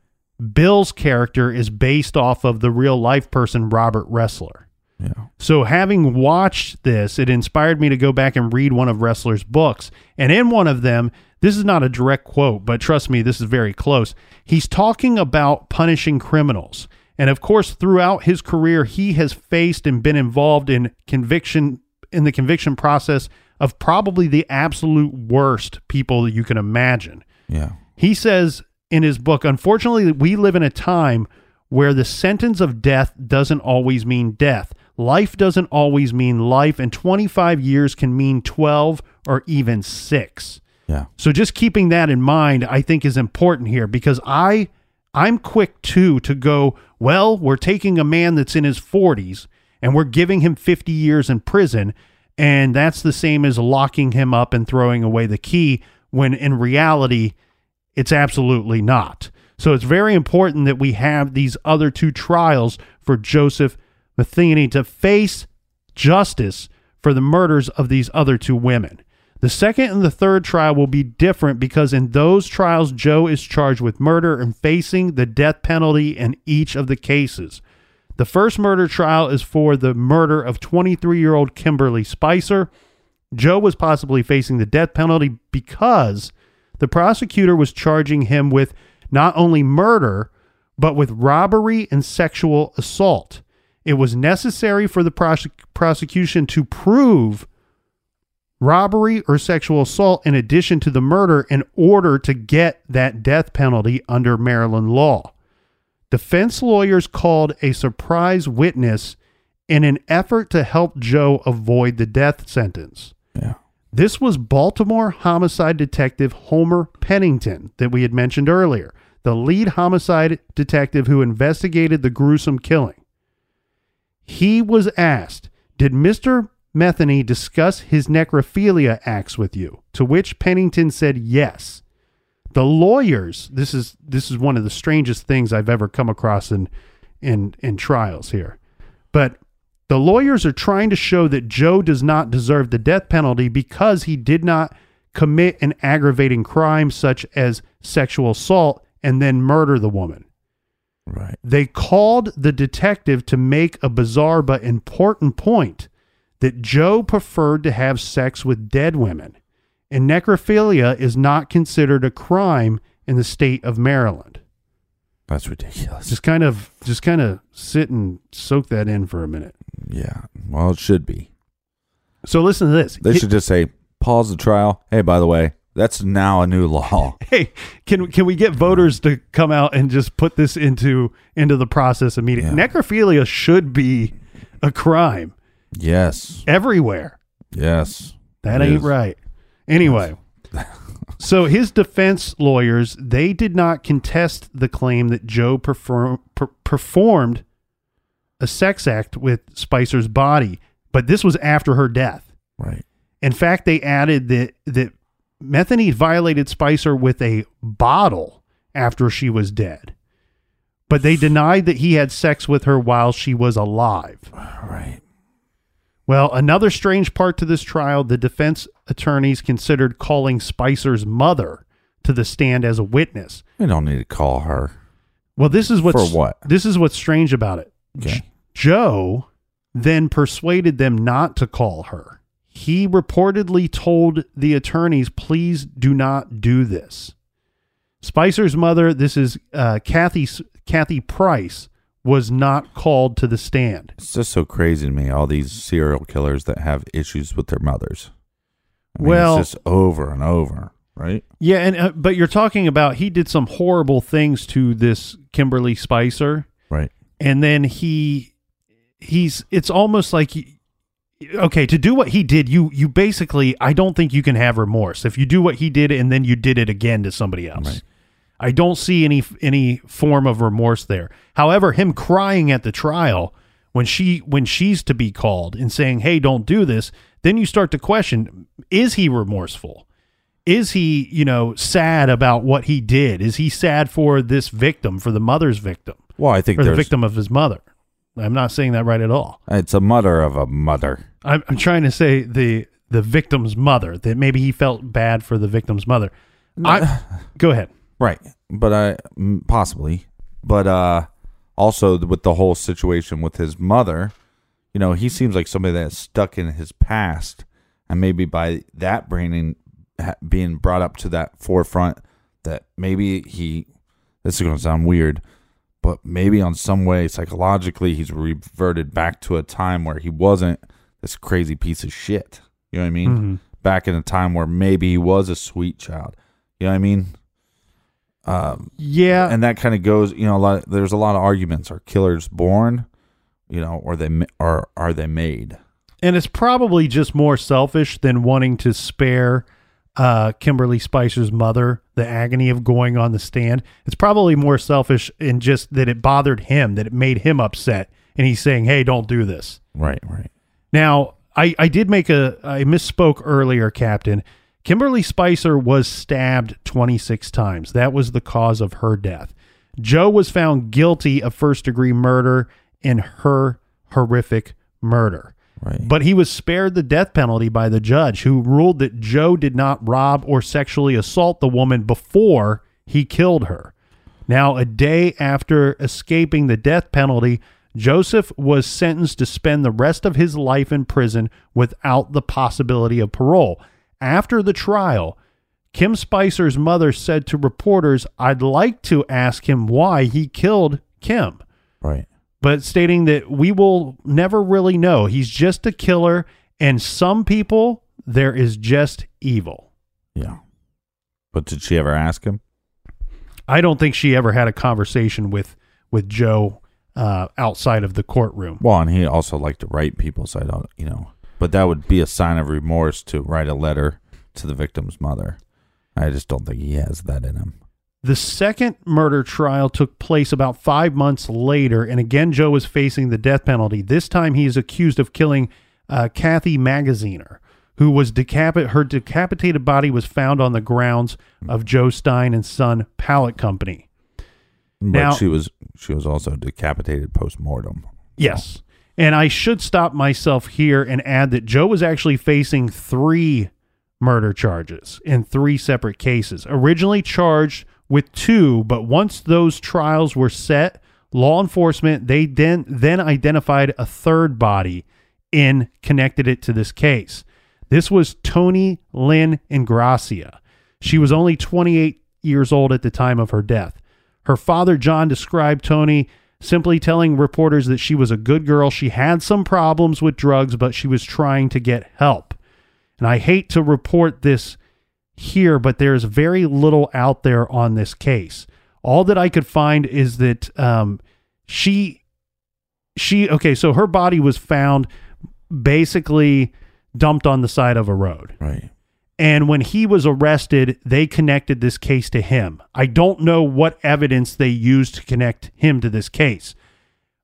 Bill's character is based off of the real life person, Robert Ressler. Yeah. So, having watched this, it inspired me to go back and read one of Ressler's books. And in one of them, this is not a direct quote, but trust me, this is very close. He's talking about punishing criminals. And of course, throughout his career, he has faced and been involved in conviction in the conviction process of probably the absolute worst people that you can imagine. Yeah. He says in his book, unfortunately, we live in a time where the sentence of death doesn't always mean death. Life doesn't always mean life, and 25 years can mean 12 or even six. Yeah. So just keeping that in mind, I think is important here because I I'm quick too to go, well, we're taking a man that's in his 40s and we're giving him 50 years in prison and that's the same as locking him up and throwing away the key when in reality it's absolutely not. So it's very important that we have these other two trials for Joseph Metheny to face justice for the murders of these other two women. The second and the third trial will be different because in those trials, Joe is charged with murder and facing the death penalty in each of the cases. The first murder trial is for the murder of 23 year old Kimberly Spicer. Joe was possibly facing the death penalty because the prosecutor was charging him with not only murder, but with robbery and sexual assault. It was necessary for the prosec- prosecution to prove robbery or sexual assault in addition to the murder in order to get that death penalty under Maryland law. Defense lawyers called a surprise witness in an effort to help Joe avoid the death sentence. Yeah. This was Baltimore homicide detective Homer Pennington that we had mentioned earlier, the lead homicide detective who investigated the gruesome killing. He was asked, Did Mr. Metheny discuss his necrophilia acts with you? To which Pennington said yes. The lawyers, this is this is one of the strangest things I've ever come across in in in trials here. But the lawyers are trying to show that Joe does not deserve the death penalty because he did not commit an aggravating crime such as sexual assault and then murder the woman. Right. They called the detective to make a bizarre but important point that Joe preferred to have sex with dead women, and necrophilia is not considered a crime in the state of Maryland. That's ridiculous. Just kind of just kind of sit and soak that in for a minute. yeah. Well, it should be. So listen to this. They should just say pause the trial. Hey, by the way, that's now a new law. hey, can can we get voters to come out and just put this into into the process immediately? Yeah. Necrophilia should be a crime yes. everywhere. Yes. That ain't is. right. Anyway, so his defense lawyers they did not contest the claim that Joe perform, per, performed a sex act with Spicer's body, but this was after her death. Right. In fact, they added that that Metheny violated Spicer with a bottle after she was dead. But they denied that he had sex with her while she was alive. Right. Well, another strange part to this trial, the defense attorneys considered calling Spicer's mother to the stand as a witness. We don't need to call her. Well, this is what's For what? This is what's strange about it. Okay. J- Joe then persuaded them not to call her. He reportedly told the attorneys, "Please do not do this." Spicer's mother, this is uh, Kathy Kathy Price, was not called to the stand. It's just so crazy to me, all these serial killers that have issues with their mothers. I mean, Well- it's just over and over, right? Yeah, and uh, but you're talking about he did some horrible things to this Kimberly Spicer, Right. and then he he's it's almost like he, okay to do what he did you you basically I don't think you can have remorse if you do what he did and then you did it again to somebody else. Right. I don't see any any form of remorse there. However, him crying at the trial when she when she's to be called and saying, "Hey, don't do this," then you start to question: Is he remorseful? Is he, you know, sad about what he did? Is he sad for this victim, for the mother's victim, Well, I think or the victim of his mother? I'm not saying that right at all. it's a mother of a mother. I'm, I'm trying to say the the victim's mother that maybe he felt bad for the victim's mother. I, go ahead. Right. But I possibly, but uh also with the whole situation with his mother, you know, he seems like somebody that's stuck in his past and maybe by that bringing being brought up to that forefront that maybe he this is going to sound weird, but maybe on some way psychologically he's reverted back to a time where he wasn't this crazy piece of shit. You know what I mean? back in a time where maybe he was a sweet child. You know what I mean? Um, Yeah, and that kind of goes. You know, a lot. There's a lot of arguments. Are killers born? You know, or they or are they made? and it's probably just more selfish than wanting to spare uh, Kimberly Spicer's mother the agony of going on the stand. It's probably more selfish in just that it bothered him, that it made him upset, and he's saying, "Hey, don't do this." Right, right. Now, I, I did make a, I misspoke earlier, Captain. Kimberly Spicer was stabbed 26 times. That was the cause of her death. Joe was found guilty of first degree murder in her horrific murder. Right. But he was spared the death penalty by the judge, who ruled that Joe did not rob or sexually assault the woman before he killed her. Now, a day after escaping the death penalty, Joseph was sentenced to spend the rest of his life in prison without the possibility of parole. After the trial, Kim Spicer's mother said to reporters, I'd like to ask him why he killed Kim Right. but stating that we will never really know. He's just a killer, and some people, there is just evil. Yeah. But did she ever ask him? I don't think she ever had a conversation with with Joe uh, outside of the courtroom. Well, and he also liked to write people, so I don't, you know. But that would be a sign of remorse to write a letter to the victim's mother. I just don't think he has that in him. The second murder trial took place about five months later, and again, Joe was facing the death penalty. This time, he is accused of killing uh, Kathy Magaziner, who was decapit. Her decapitated body was found on the grounds of Joe Stein and Son Pallet Company. But Now- she was she was also decapitated post mortem. Yes. And I should stop myself here and add that Joe was actually facing three murder charges in three separate cases. Originally charged with two, but once those trials were set, law enforcement they then then identified a third body and connected it to this case. This was Toni Lynn Ingrassia. She was only 28 years old at the time of her death. Her father, John, described Toni simply telling reporters that she was a good girl. She had some problems with drugs, but she was trying to get help. And I hate to report this here, but there's very little out there on this case. All that I could find is that um, she, she, okay, so her body was found basically dumped on the side of a road. Right. And when he was arrested, they connected this case to him. I don't know what evidence they used to connect him to this case.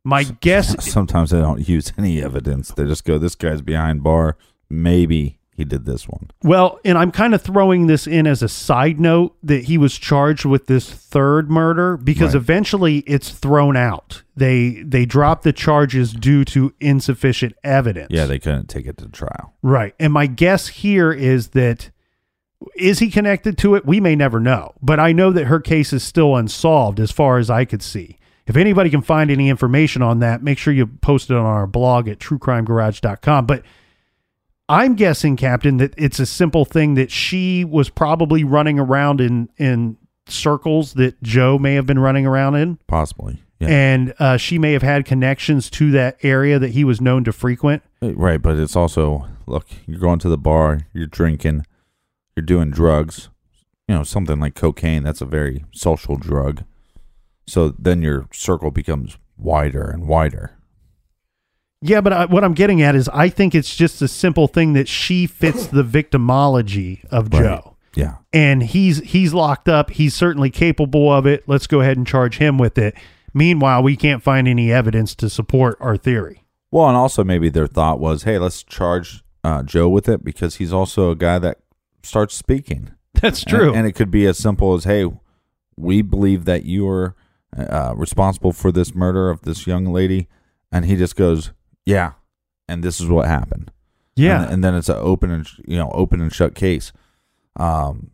My guess, Sometimes they don't use any evidence. They just go, "This guy's behind bar. Maybe he did this one." well, and I'm kind of throwing this in as a side note that he was charged with this third murder because Right. eventually it's thrown out. They they dropped the charges due to insufficient evidence. Yeah, they couldn't take it to trial. Right. And my guess here is that is he connected to it? We may never know. But I know that her case is still unsolved as far as I could see. If anybody can find any information on that, make sure you post it on our blog at truecrimegarage.com. But I'm guessing, Captain, that it's a simple thing that she was probably running around in in circles that Joe may have been running around in. Possibly. Yeah. And uh, she may have had connections to that area that he was known to frequent. Right, but it's also look, you're going to the bar, you're drinking, you're doing drugs, you know, something like cocaine, that's a very social drug. So then your circle becomes wider and wider. Yeah, but I, what I'm getting at is I think it's just a simple thing that she fits the victimology of Right. Joe. Yeah. And he's he's locked up. He's certainly capable of it. Let's go ahead and charge him with it. Meanwhile, we can't find any evidence to support our theory. Well, and also maybe their thought was, hey, let's charge uh, Joe with it because he's also a guy that starts speaking. That's true. And, and it could be as simple as, hey, we believe that you are uh, responsible for this murder of this young lady. And he just goes, yeah. And this is what happened. yeah. And, and then it's an open and, you know, open and shut case. Um,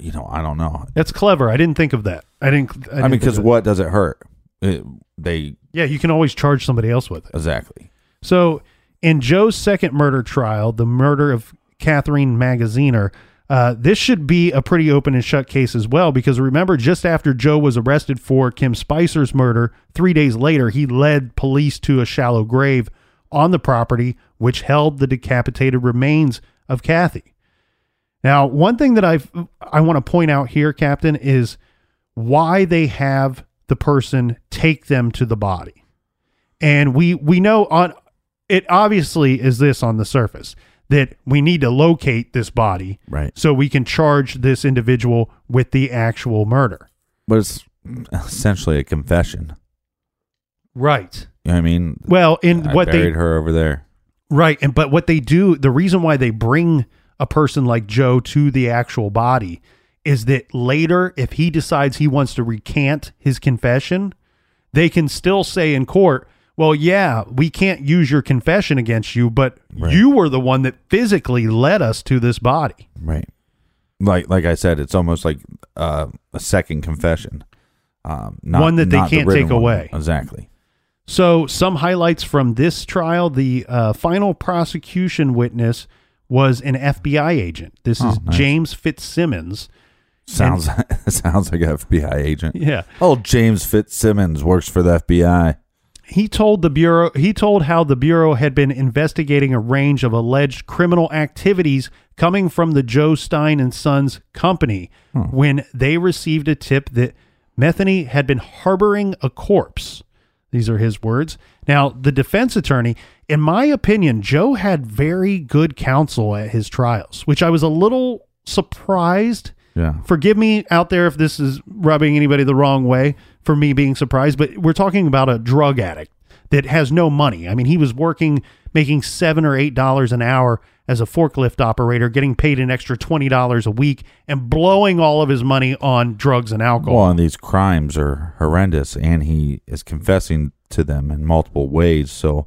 you know, I don't know. That's clever. I didn't think of that. I didn't. I, I, didn't mean, because what does it hurt? It, they. Yeah, you can always charge somebody else with it. exactly. So, in Joe's second murder trial, the murder of Catherine Magaziner, uh, this should be a pretty open and shut case as well, because remember, just after Joe was arrested for Kim Spicer's murder, three days later, he led police to a shallow grave on the property, which held the decapitated remains of Kathy. Now, one thing that I I want to point out here, Captain, is why they have the person take them to the body. And we we know on it obviously is this on the surface that we need to locate this body Right. so we can charge this individual with the actual murder. But it's essentially a confession. Right. You know what I mean? Well, in I what they buried her over there. Right. And but what they do, the reason why they bring a person like Joe to the actual body is that later, if he decides he wants to recant his confession, they can still say in court, well, yeah, we can't use your confession against you, but Right. you were the one that physically led us to this body. Right. Like like I said, it's almost like uh, a second confession. Um, not, One that they can't written take one. away. Exactly. So, some highlights from this trial the uh, final prosecution witness was an FBI agent. This Oh, is nice. James Fitzsimmons. Sounds sounds like an FBI agent. Yeah. Oh, James Fitzsimmons works for the FBI. He told the bureau he told how the bureau had been investigating a range of alleged criminal activities coming from the Joe Stein and Sons company hmm. when they received a tip that Metheny had been harboring a corpse. These are his words. Now, the defense attorney, in my opinion, Joe had very good counsel at his trials, which I was a little surprised Yeah. forgive me out there if this is rubbing anybody the wrong way for me being surprised, but we're talking about a drug addict that has no money. I mean, he was working, making seven or eight dollars an hour as a forklift operator, getting paid an extra twenty dollars a week, and blowing all of his money on drugs and alcohol. Well, and these crimes are horrendous, and he is confessing to them in multiple ways. So,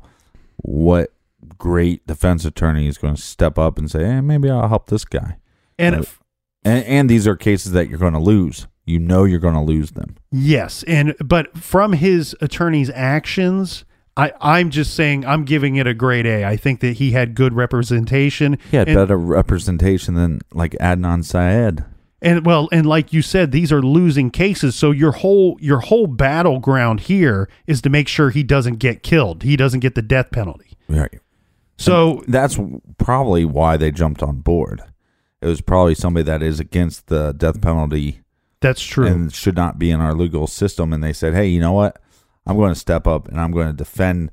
what great defense attorney is going to step up and say, "Hey, maybe I'll help this guy"? and if- And, and these are cases that you're going to lose. You know you're going to lose them. yes, and but from his attorney's actions. I, I'm just saying I'm giving it a grade A. I think that he had good representation. He had and- better representation than like Adnan Syed. And well, and like you said, these are losing cases. So your whole your whole battleground here is to make sure he doesn't get killed. He doesn't get the death penalty. Right. So That's probably why they jumped on board. It was probably somebody that is against the death penalty that's true. and should not be in our legal system. And they said, hey, you know what? I'm going to step up and I'm going to defend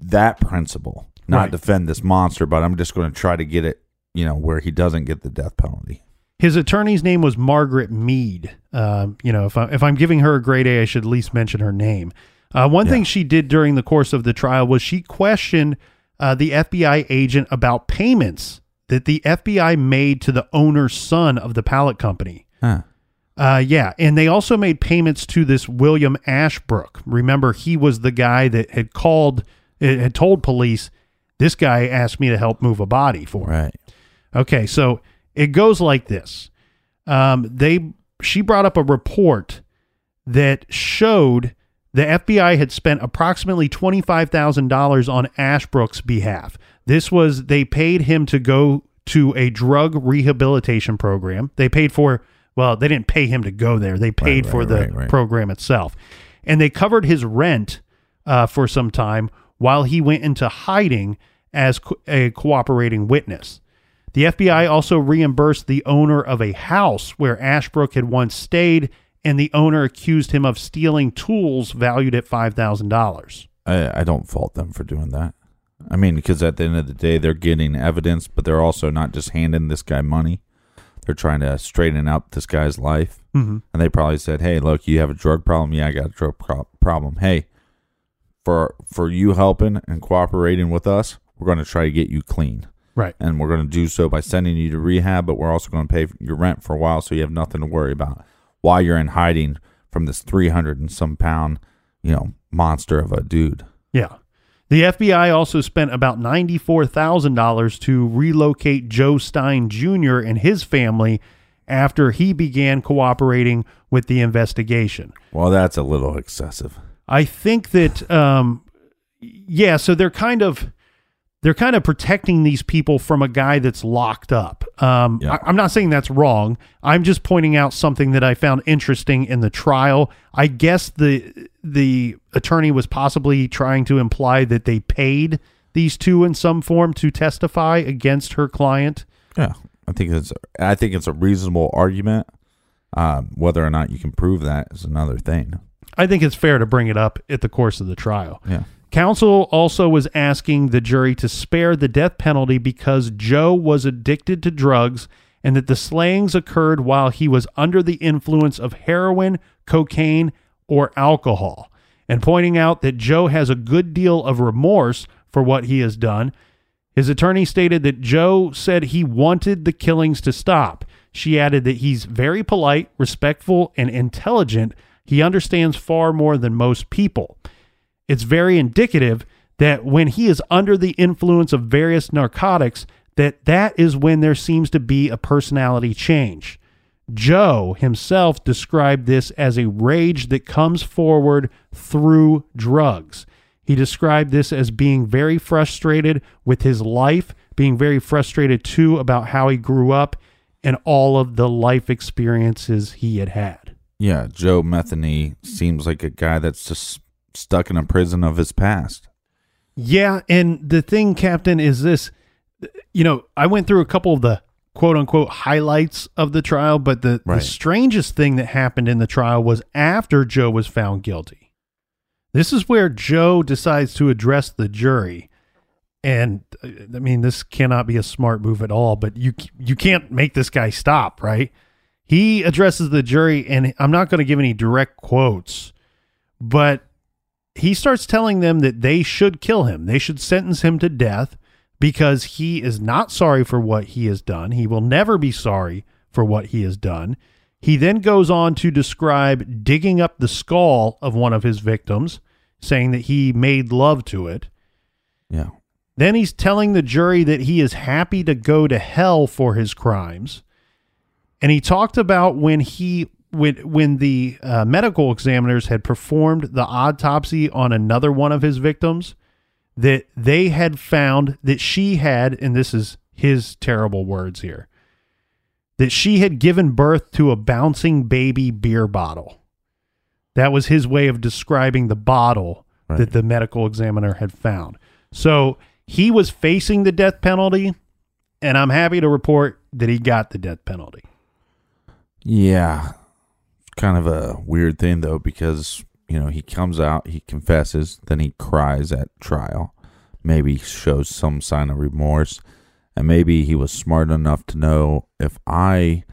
that principle, not Right. defend this monster, but I'm just going to try to get it, you know, where he doesn't get the death penalty. His attorney's name was Margaret Mead. Um, you know, if I, if I'm giving her a grade A, I should at least mention her name. Uh, one thing she did during the course of the trial was she questioned uh, the FBI agent about payments that the FBI made to the owner's son of the pallet company. Huh. Uh, yeah, and they also made payments to this William Ashbrook. Remember, he was the guy that had called, eh, had told police, this guy asked me to help move a body for him. Right. Okay, so it goes like this. Um, they she brought up a report that showed the FBI had spent approximately twenty five thousand dollars on Ashbrook's behalf. This was they paid him to go to a drug rehabilitation program. They paid for well, they didn't pay him to go there. They paid right, for the right, right. program itself, and they covered his rent uh, for some time while he went into hiding as co- a cooperating witness. The FBI also reimbursed the owner of a house where Ashbrook had once stayed, and the owner accused him of stealing tools valued at $5,000. I, I don't fault them for doing that. I mean, because at the end of the day, they're getting evidence, but they're also not just handing this guy money. They're trying to straighten out this guy's life. Mm-hmm. And they probably said, "Hey, look, you have a drug problem. Yeah, I got a drug pro- problem. Hey, for for you helping and cooperating with us, we're going to try to get you clean, Right. and we're going to do so by sending you to rehab. But we're also going to pay your rent for a while, so you have nothing to worry about while you're in hiding from this three hundred and some pound, you know, monster of a dude." Yeah. The FBI also spent about $94,000 to relocate Joe Stein Jr. and his family after he began cooperating with the investigation. Well, that's a little excessive. I think that um yeah, so they're kind of they're kind of protecting these people from a guy that's locked up. Um Yeah. I, I'm not saying that's wrong. I'm just pointing out something that I found interesting in the trial. I guess the the attorney was possibly trying to imply that they paid these two in some form to testify against her client. Yeah, I think it's I think it's a reasonable argument. Um, whether or not you can prove that is another thing. I think it's fair to bring it up at the course of the trial. Yeah. Counsel also was asking the jury to spare the death penalty because Joe was addicted to drugs and that the slayings occurred while he was under the influence of heroin, cocaine, or alcohol, and pointing out that Joe has a good deal of remorse for what he has done. His attorney stated that Joe said he wanted the killings to stop. She added that he's very polite, respectful, and intelligent. He understands far more than most people. It's very indicative that when he is under the influence of various narcotics, that that is when there seems to be a personality change. Joe himself described this as a rage that comes forward through drugs. He described this as being very frustrated with his life, being very frustrated too about how he grew up and all of the life experiences he had had. Yeah, Joe Metheny seems like a guy that's just stuck in a prison of his past. Yeah, and the thing, Captain, is this you know, I went through a couple of the quote unquote highlights of the trial, but the, Right. the strangest thing that happened in the trial was after Joe was found guilty. This is where Joe decides to address the jury. And I mean, this cannot be a smart move at all, but you you can't make this guy stop, right? He addresses the jury, and I'm not going to give any direct quotes, but he starts telling them that they should kill him. They should sentence him to death because he is not sorry for what he has done. He will never be sorry for what he has done. He then goes on to describe digging up the skull of one of his victims, saying that he made love to it. Yeah. Then he's telling the jury that he is happy to go to hell for his crimes. And he talked about when he when when the uh, medical examiners had performed the autopsy on another one of his victims that they had found that she had and this is his terrible words here that she had given birth to a bouncing baby beer bottle. That was his way of describing the bottle Right. that the medical examiner had found. So he was facing the death penalty, and I'm happy to report that he got the death penalty. Yeah. Kind of a weird thing though, because you know he comes out, he confesses, then he cries at trial. Maybe shows some sign of remorse, and maybe he was smart enough to know if I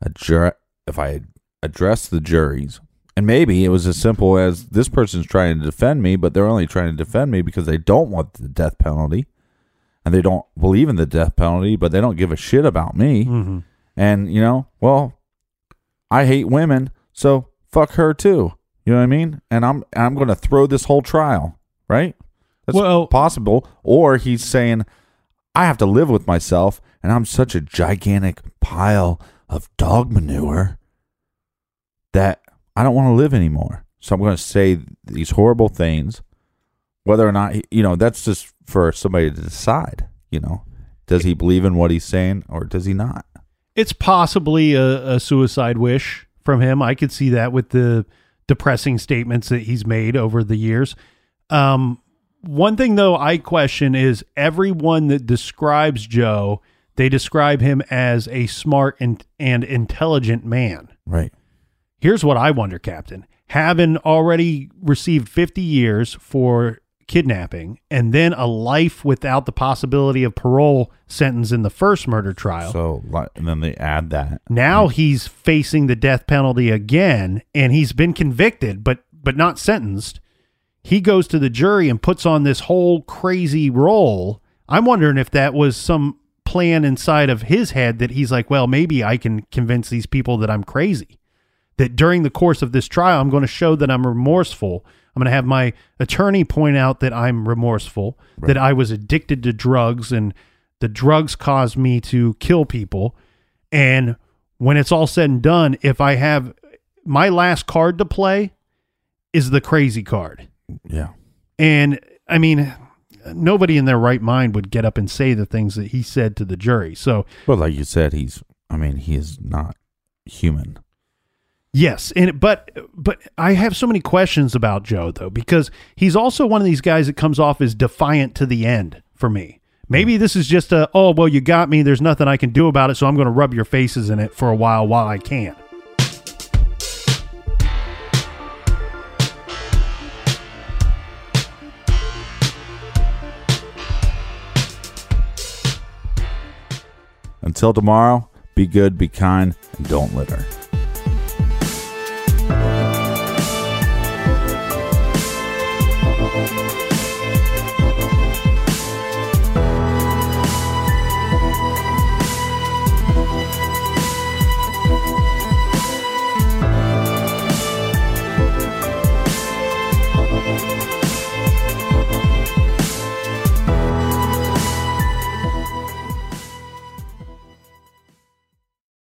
address if I address the juries, and maybe it was as simple as this person's trying to defend me, but they're only trying to defend me because they don't want the death penalty, and they don't believe in the death penalty, but they don't give a shit about me. Mm-hmm. And you know, well, I hate women, so fuck her too. You know what I mean? And I'm I'm going to throw this whole trial, right? That's Well- possible. Or he's saying I have to live with myself, and I'm such a gigantic pile of dog manure that I don't want to live anymore. So I'm going to say these horrible things, whether or not he- you know. That's just for somebody to decide. You know, does he believe in what he's saying, or does he not? It's possibly a, a suicide wish from him. I could see that with the depressing statements that he's made over the years. Um, one thing though I question is everyone that describes Joe, they describe him as a smart and, and intelligent man. Right. Here's what I wonder, Captain. Having already received 50 years for kidnapping and then a life without the possibility of parole sentence in the first murder trial. So, and then they add that. Now he's facing the death penalty again, and he's been convicted, but but not sentenced. He goes to the jury and puts on this whole crazy role. I'm wondering if that was some plan inside of his head that he's like, well, maybe I can convince these people that I'm crazy. That during the course of this trial, I'm going to show that I'm remorseful. I'm going to have my attorney point out that I'm remorseful, that I was addicted to drugs and the drugs caused me to kill people. And when it's all said and done, if I have my last card to play is the crazy card. Yeah. And I mean, nobody in their right mind would get up and say the things that he said to the jury. So, But like you said, he's. I mean, he is not human. Yes, and but but I have so many questions about Joe though because he's also one of these guys that comes off as defiant to the end for me. Maybe this is just a, oh, well, you got me. There's nothing I can do about it. So I'm going to rub your faces in it for a while while I can. Until tomorrow, be good, be kind, and don't litter.